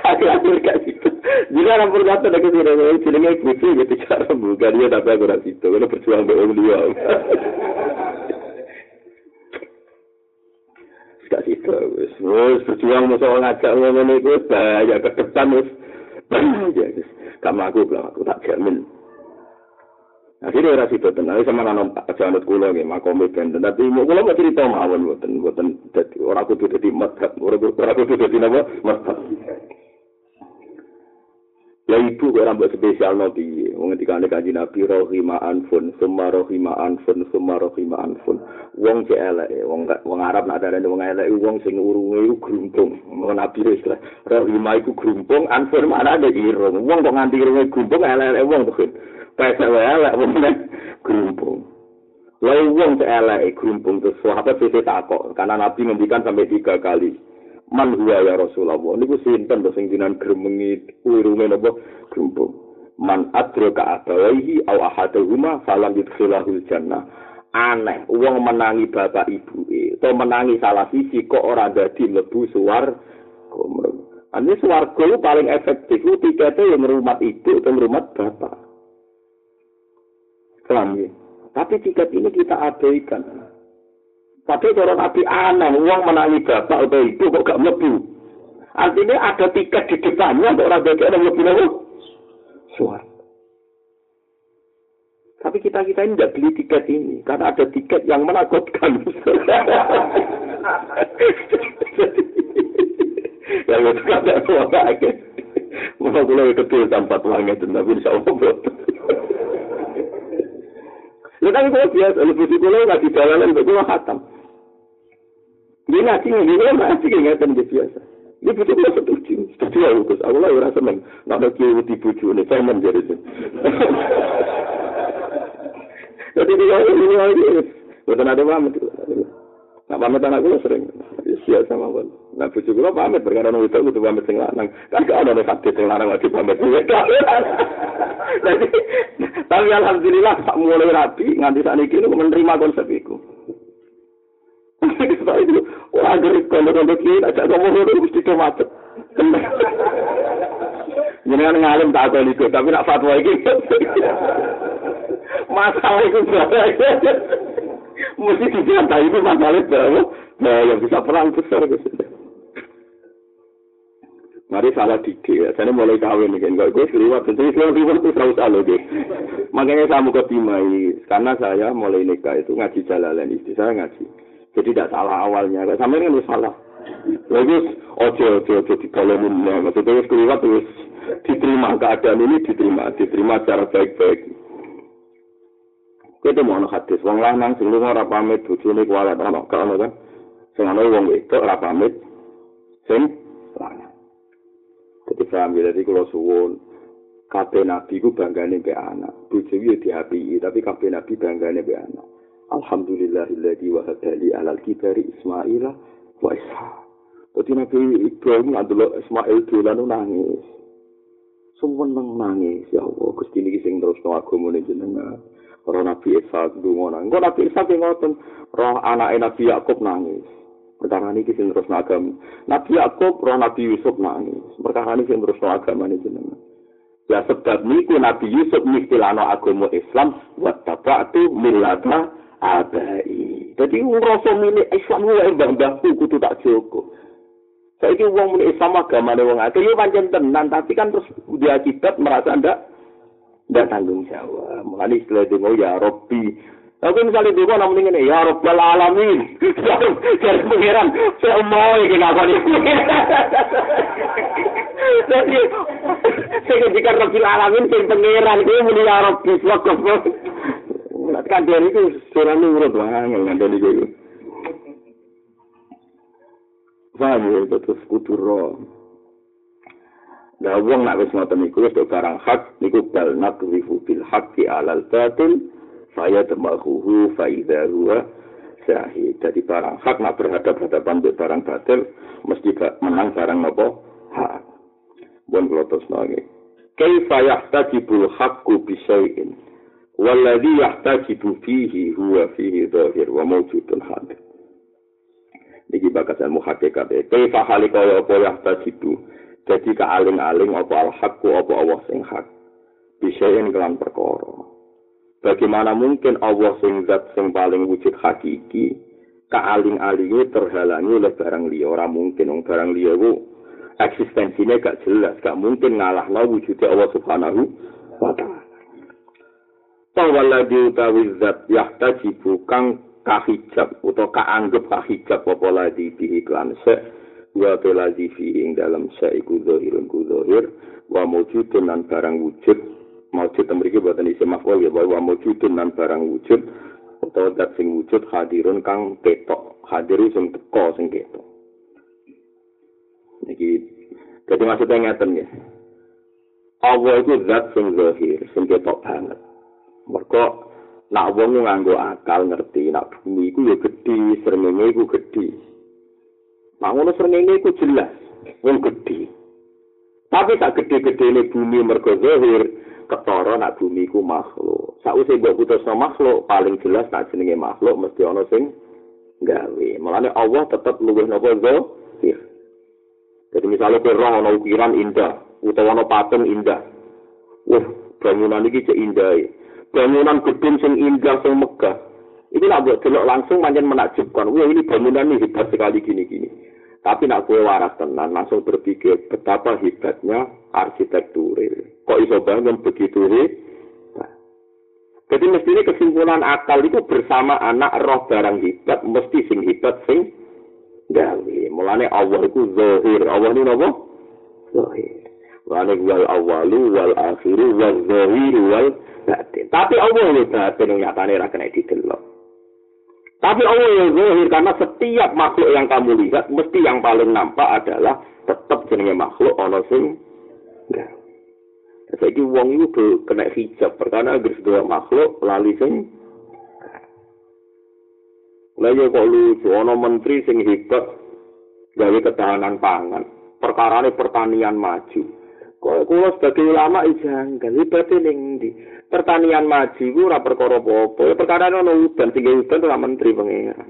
akhir-akhir kayak gitu. Jadi orang berkata dari sini dari sini nggak buji gitu cara bukan dia tapi aku rasa itu karena berjuang di om dia gak situ wes wes berjuang mau soal ngajak ngomong itu bahaya ke depan kamu aku bilang aku tak jamin Akhirnya ora sida tenan sama nang janut kula nggih makome benten. Tapi kula mau cerita mawon mboten mboten dadi ora kudu dadi madhab, ora kudu dadi napa madhab. Ya ibu kok rambut spesial nabi. Wong ketika nek kanjeng Nabi rohima anfun, summa rohima anfun, summa rohima anfun. Wong cek elek, wong wong Arab nak darane wong elek wong sing urunge iku grumpung. Wong Nabi wis lah. Rohima iku grumpung, anfun mana ada irung. Wong kok nganti irunge grumpung elek wong tuh. Pese wae elek wong grumpung. Lalu wong cek elek grumpung terus sahabat sing takok karena Nabi ngendikan sampai tiga kali. man huwa ya Rasulullah niku sinten to sing dinan gremengi urunge napa grumpung man adraka abawaihi au ahaduhuma falam yudkhilahul jannah aneh wong menangi bapak ibu e to menangi salah sisi kok ora dadi mlebu suwar Ane swarga paling efektif ku tiketnya yang rumah ibu atau rumah bapak. Kelam Tapi tiket ini kita abaikan. Tapi cara Nabi aneh, uang menangi bapak atau ibu kok gak mlebu. Artinya ada tiket di depannya untuk orang bagian yang lebih lalu. Suar. Tapi kita kita ini tidak beli tiket ini karena ada tiket yang menakutkan. yang kan ada uang lagi. Mau pulang kecil tanpa langit tapi insya Allah Ya tapi kalau biasa, lebih dulu nggak di jalanan, betul khatam. Dia ngaji ngaji ngaji kayak ngeten dia biasa. Dia betul betul setuju. Setuju ya Gus. Aku lah rasa seneng. Nak ada kiai di nih. Saya menjadi itu. Jadi dia ini lagi. Bukan ada pamit. Nak pamit anak gue sering. Siap sama gue. Nah buju gue pamit. Berkara nunggu itu gue pamit sing lanang. Kan gak nih hati sing lanang lagi pamit. Tapi alhamdulillah mulai rapi. Nganti saat ini menerima konsep itu. Wah, gerik kondo-kondo kiri, aja ngomong ngono mesti ke macet. Jenengan ngalim tak ada itu, tapi nak fatwa iki. Masalah itu? Mesti dijantai itu masalah berapa? Nah, yang bisa perang besar ke sini. Mari salah dikit ya. Saya mulai kawin nih, enggak gue seliwat. Tentu seliwat seliwat itu selalu salah deh. Makanya saya mau ketimai karena saya mulai nikah itu ngaji jalalan istri saya ngaji. Jadi tidak salah awalnya. Kalau sampai ini salah. Lagi ojo ojo ojo di kolonin. Maksudnya wis keliwat terus diterima keadaan ini diterima, diterima secara baik-baik. Kita mau hadis, wong lanang sing lunga ora pamit kuwalat ana gak ono kan. Sing ana wong wedok ora pamit sing lanang. Jadi paham ya, jadi kalau suwun, kabeh nabi ku banggane be anak. Bojo yo diapi, tapi kabeh nabi banggane be anak. Alhamdulillahilladzi wa hadali alal kibari Ismail wa Ishaq. Jadi Nabi Ibrahim ngadolo Ismail dolan nangis. Semua nang nangis ya Allah. Gusti niki sing terus no agama ne jenengan. Roh Nabi Ishaq dungo nangis. Kok Nabi Ishaq ngoten. Roh anak Nabi Yakub nangis. Perkara niki sing terus agama. Nabi Yakub roh Nabi Yusuf nangis. Perkara niki sing terus agama ne jenengan. Ya sebab niku Nabi Yusuf mistilano agama Islam wa tabatu millata abai. Jadi ngerasa milik Islam gue yang banggaku kudu tak joko. Saya ini uang Islam agama uang akeh, ya panjang tenan, tapi kan terus dia akibat merasa ndak ndak tanggung jawab. Mulai istilah demo ya Robbi. Tapi misalnya dia namun ini ya Rabbal Alamin. Jadi pengiran, saya mau ini ngapain ini. Jadi, saya ketika Rabbil Alamin, saya pengiran, dia muni ya Rabbi, Nak kandhani iku ora nurut wae angel kandhani iku. Paham ya, terus kudu roh. Lah wong nak wis ngoten iku wis barang hak niku bal nakrifu bil haqqi alal batil saya temahuhu fa idza huwa syahid. Jadi barang hak nak berhadapan dengan barang batil mesti menang barang napa hak. Bon kula terus nangis. Kaifa yahtajibul haqqu bi syai'in Walladhi yahtajibu fihi huwa fihi dhahir wa mawjudun hadir. Niki bakas ilmu hakikat e. Kaifa halika ya apa yahtajibu. Jadi kealing-aling apa al-haqqu apa Allah sing hak. Bisayin kelan perkara. Bagaimana mungkin Allah sing zat sing paling wujud hakiki kealing-alingnya terhalangi oleh barang liya. Orang mungkin orang barang liya itu eksistensinya gak jelas. Gak mungkin ngalah wujudnya Allah subhanahu wa ta'ala. Tawalladhi utawi zat yahtajibu kang kahijab utawa kaanggep kahijab apa ladi bihi klan se wa fi ing dalam se iku zahirun ku zahir wa mujudun barang wujud maujud mriki boten isi maf'ul ya wa mujudun nan barang wujud utawa dat sing wujud hadirun kang ketok hadir sing teko sing ketok niki dadi maksudnya ngeten ya Allah itu zat sing zahir sing ketok banget Mergo nak wong nganggo akal ngerti nak bumi iku ya gedhi, srengenge iku gedhi. Nak ngono srengenge iku jelas wong gedhi. Tapi tak gedhe-gedhene bumi mergo zahir ketara nak bumi iku makhluk. Sakwise mbok putusno makhluk paling jelas nak jenenge makhluk mesti ana sing gawe. Mulane Allah tetep luwih napa zahir. Jadi misalnya ke roh ana ukiran indah, utawa ana patung indah. Wah, bangunan iki cek indah. bangunan gedung sing indah sing megah. Ini nak buat delok langsung manjen menakjubkan. Wah ini bangunan ini hebat sekali gini-gini. Tapi nak kue waras tenan langsung berpikir betapa hebatnya arsitektur. Kok iso bangun begitu hebat? Jadi mestinya kesimpulan akal itu bersama anak roh barang hebat, mesti sing hebat sing gawe. Mulane Allah itu zahir. Allah ini apa? Zahir. Mulane wal awalu wal akhiru wal zahiru wal batin. Tapi Allah ini batin yang nyatanya ra kena didelok. Tapi Allah yang zahir karena setiap makhluk yang kamu lihat mesti yang paling nampak adalah tetap jenenge makhluk ana sing enggak. Saiki wong iku kena hijab perkara agar sedaya makhluk lali sing Lagi kok lucu, ana menteri sing hebat gawe ketahanan pangan. Perkarane pertanian maju. Kok kula sebagai ulama ijanggal, hebate ning ndi? pertanian maju ora perkara apa-apa. Ya perkara ono udan, sing udan ora menteri pengeran.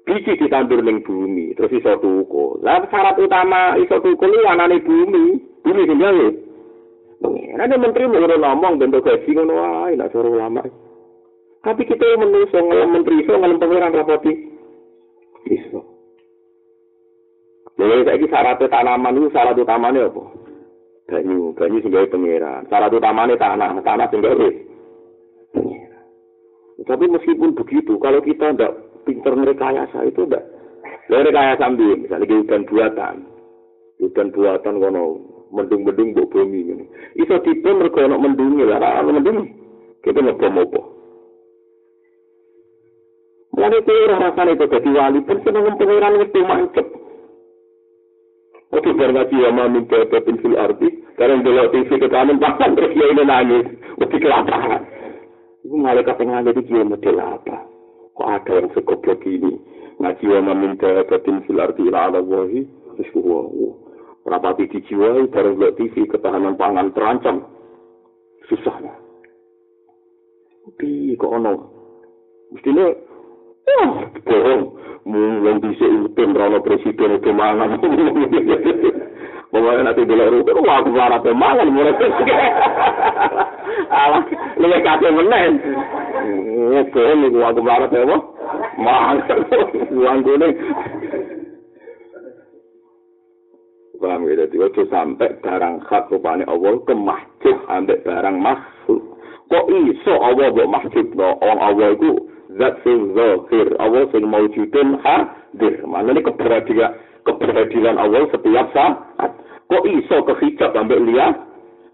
Biji ditandur ning bumi, terus iso tuku. Lah syarat utama iso tuku ni anane bumi, bumi sing gawe. Pengeran menteri mau ngomong bentuk gaji ngono wae, nak suruh ulama. Tapi kita menungso ngelem menteri iso ngelem pengeran rapoti. Iso. Lalu saya syarat tanaman itu syarat utamanya apa? banyu, banyu sing gawe pangeran. Syarat utamane tanah, tanah pangeran. Tapi meskipun begitu, kalau kita ndak pinter merekayasa itu ndak. Lalu rekayasa ambil, misalnya di hutan buatan, hutan buatan kono mendung-mendung mbok bumi ini. Iso tipe mergo ono mendungi lah, ono mendung kita ngebom apa. Mulane kowe ora rasane kok dadi wali, pun seneng pangeran wis mancep. Oke, bar ngaji ya mami bebet fil arti, karena dulu TV ke kanan bahkan terus dia ini nangis, oke kelaparan. Ibu malaikat yang ada di dia model apa? Kok ada yang sekoblok ini? Ngaji ya mami bebet fil arti ila ala wahi, terus gua, rapati dijiwai, bareng dulu TV ketahanan pangan terancam. Susahnya. Tapi kok ono? Mestinya, oh, bohong. mung dhisik utin rono presiden itu mangan. Pokoknya nanti bila rutin, wah aku marah pe mangan mulai Alah, lu kate menen. Oke, ini gua aku marah apa? Mangan. Uang gue Paham ya, jadi waktu sampai barang hak rupanya Allah ke masjid ambek barang makhluk. Kok iso Allah buat masjid no? Orang Allah itu zat sing zahir Allah sing maujudin hadir mana ini keberadilan keberadilan Allah setiap saat. Kok iso kehijab sampai lihat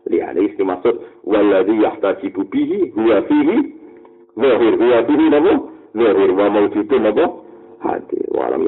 lihat ini maksud waladhi yahtajibu bihi huwa fihi zahir huwa bihi nabo zahir wa maujudin nabo hadir wa alam